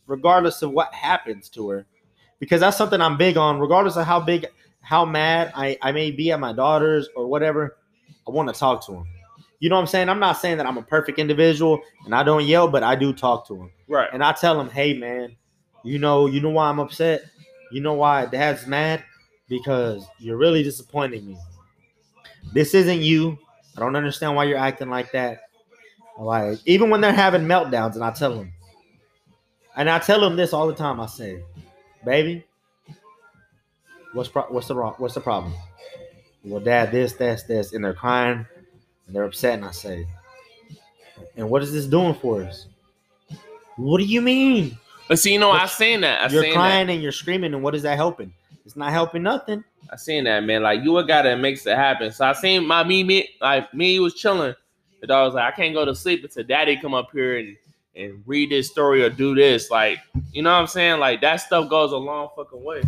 regardless of what happens to her. Because that's something I'm big on, regardless of how big, how mad I, I may be at my daughters or whatever. I want to talk to them. You know what I'm saying? I'm not saying that I'm a perfect individual and I don't yell, but I do talk to them. Right. And I tell him, hey man, you know, you know why I'm upset? You know why dad's mad? Because you're really disappointing me. This isn't you. I don't understand why you're acting like that. Like, even when they're having meltdowns, and I tell them, and I tell them this all the time. I say, baby, what's pro- what's the wrong what's the problem? Well, dad, this, this, this, and they're crying and they're upset, and I say, and what is this doing for us? What do you mean? But see, you know, I seen that. I you're crying and you're screaming, and what is that helping? It's not helping nothing. I seen that, man. Like you a guy that makes it happen. So I seen my me, me like me was chilling. The dog was like, I can't go to sleep until daddy come up here and and read this story or do this. Like, you know what I'm saying? Like that stuff goes a long fucking way.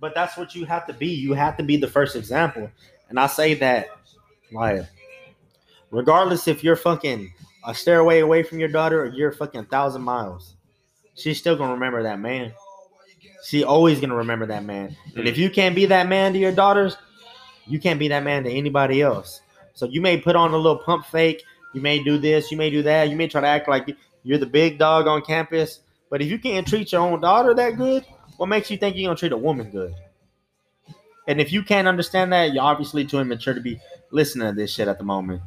But that's what you have to be. You have to be the first example. And I say that, like, regardless if you're fucking a stairway away from your daughter or you're fucking a thousand miles, she's still gonna remember that man. She always gonna remember that man. And if mm. you can't be that man to your daughters, you can't be that man to anybody else. So you may put on a little pump fake. You may do this. You may do that. You may try to act like you're the big dog on campus. But if you can't treat your own daughter that good, what makes you think you're gonna treat a woman good? And if you can't understand that, you're obviously too immature to be listening to this shit at the moment.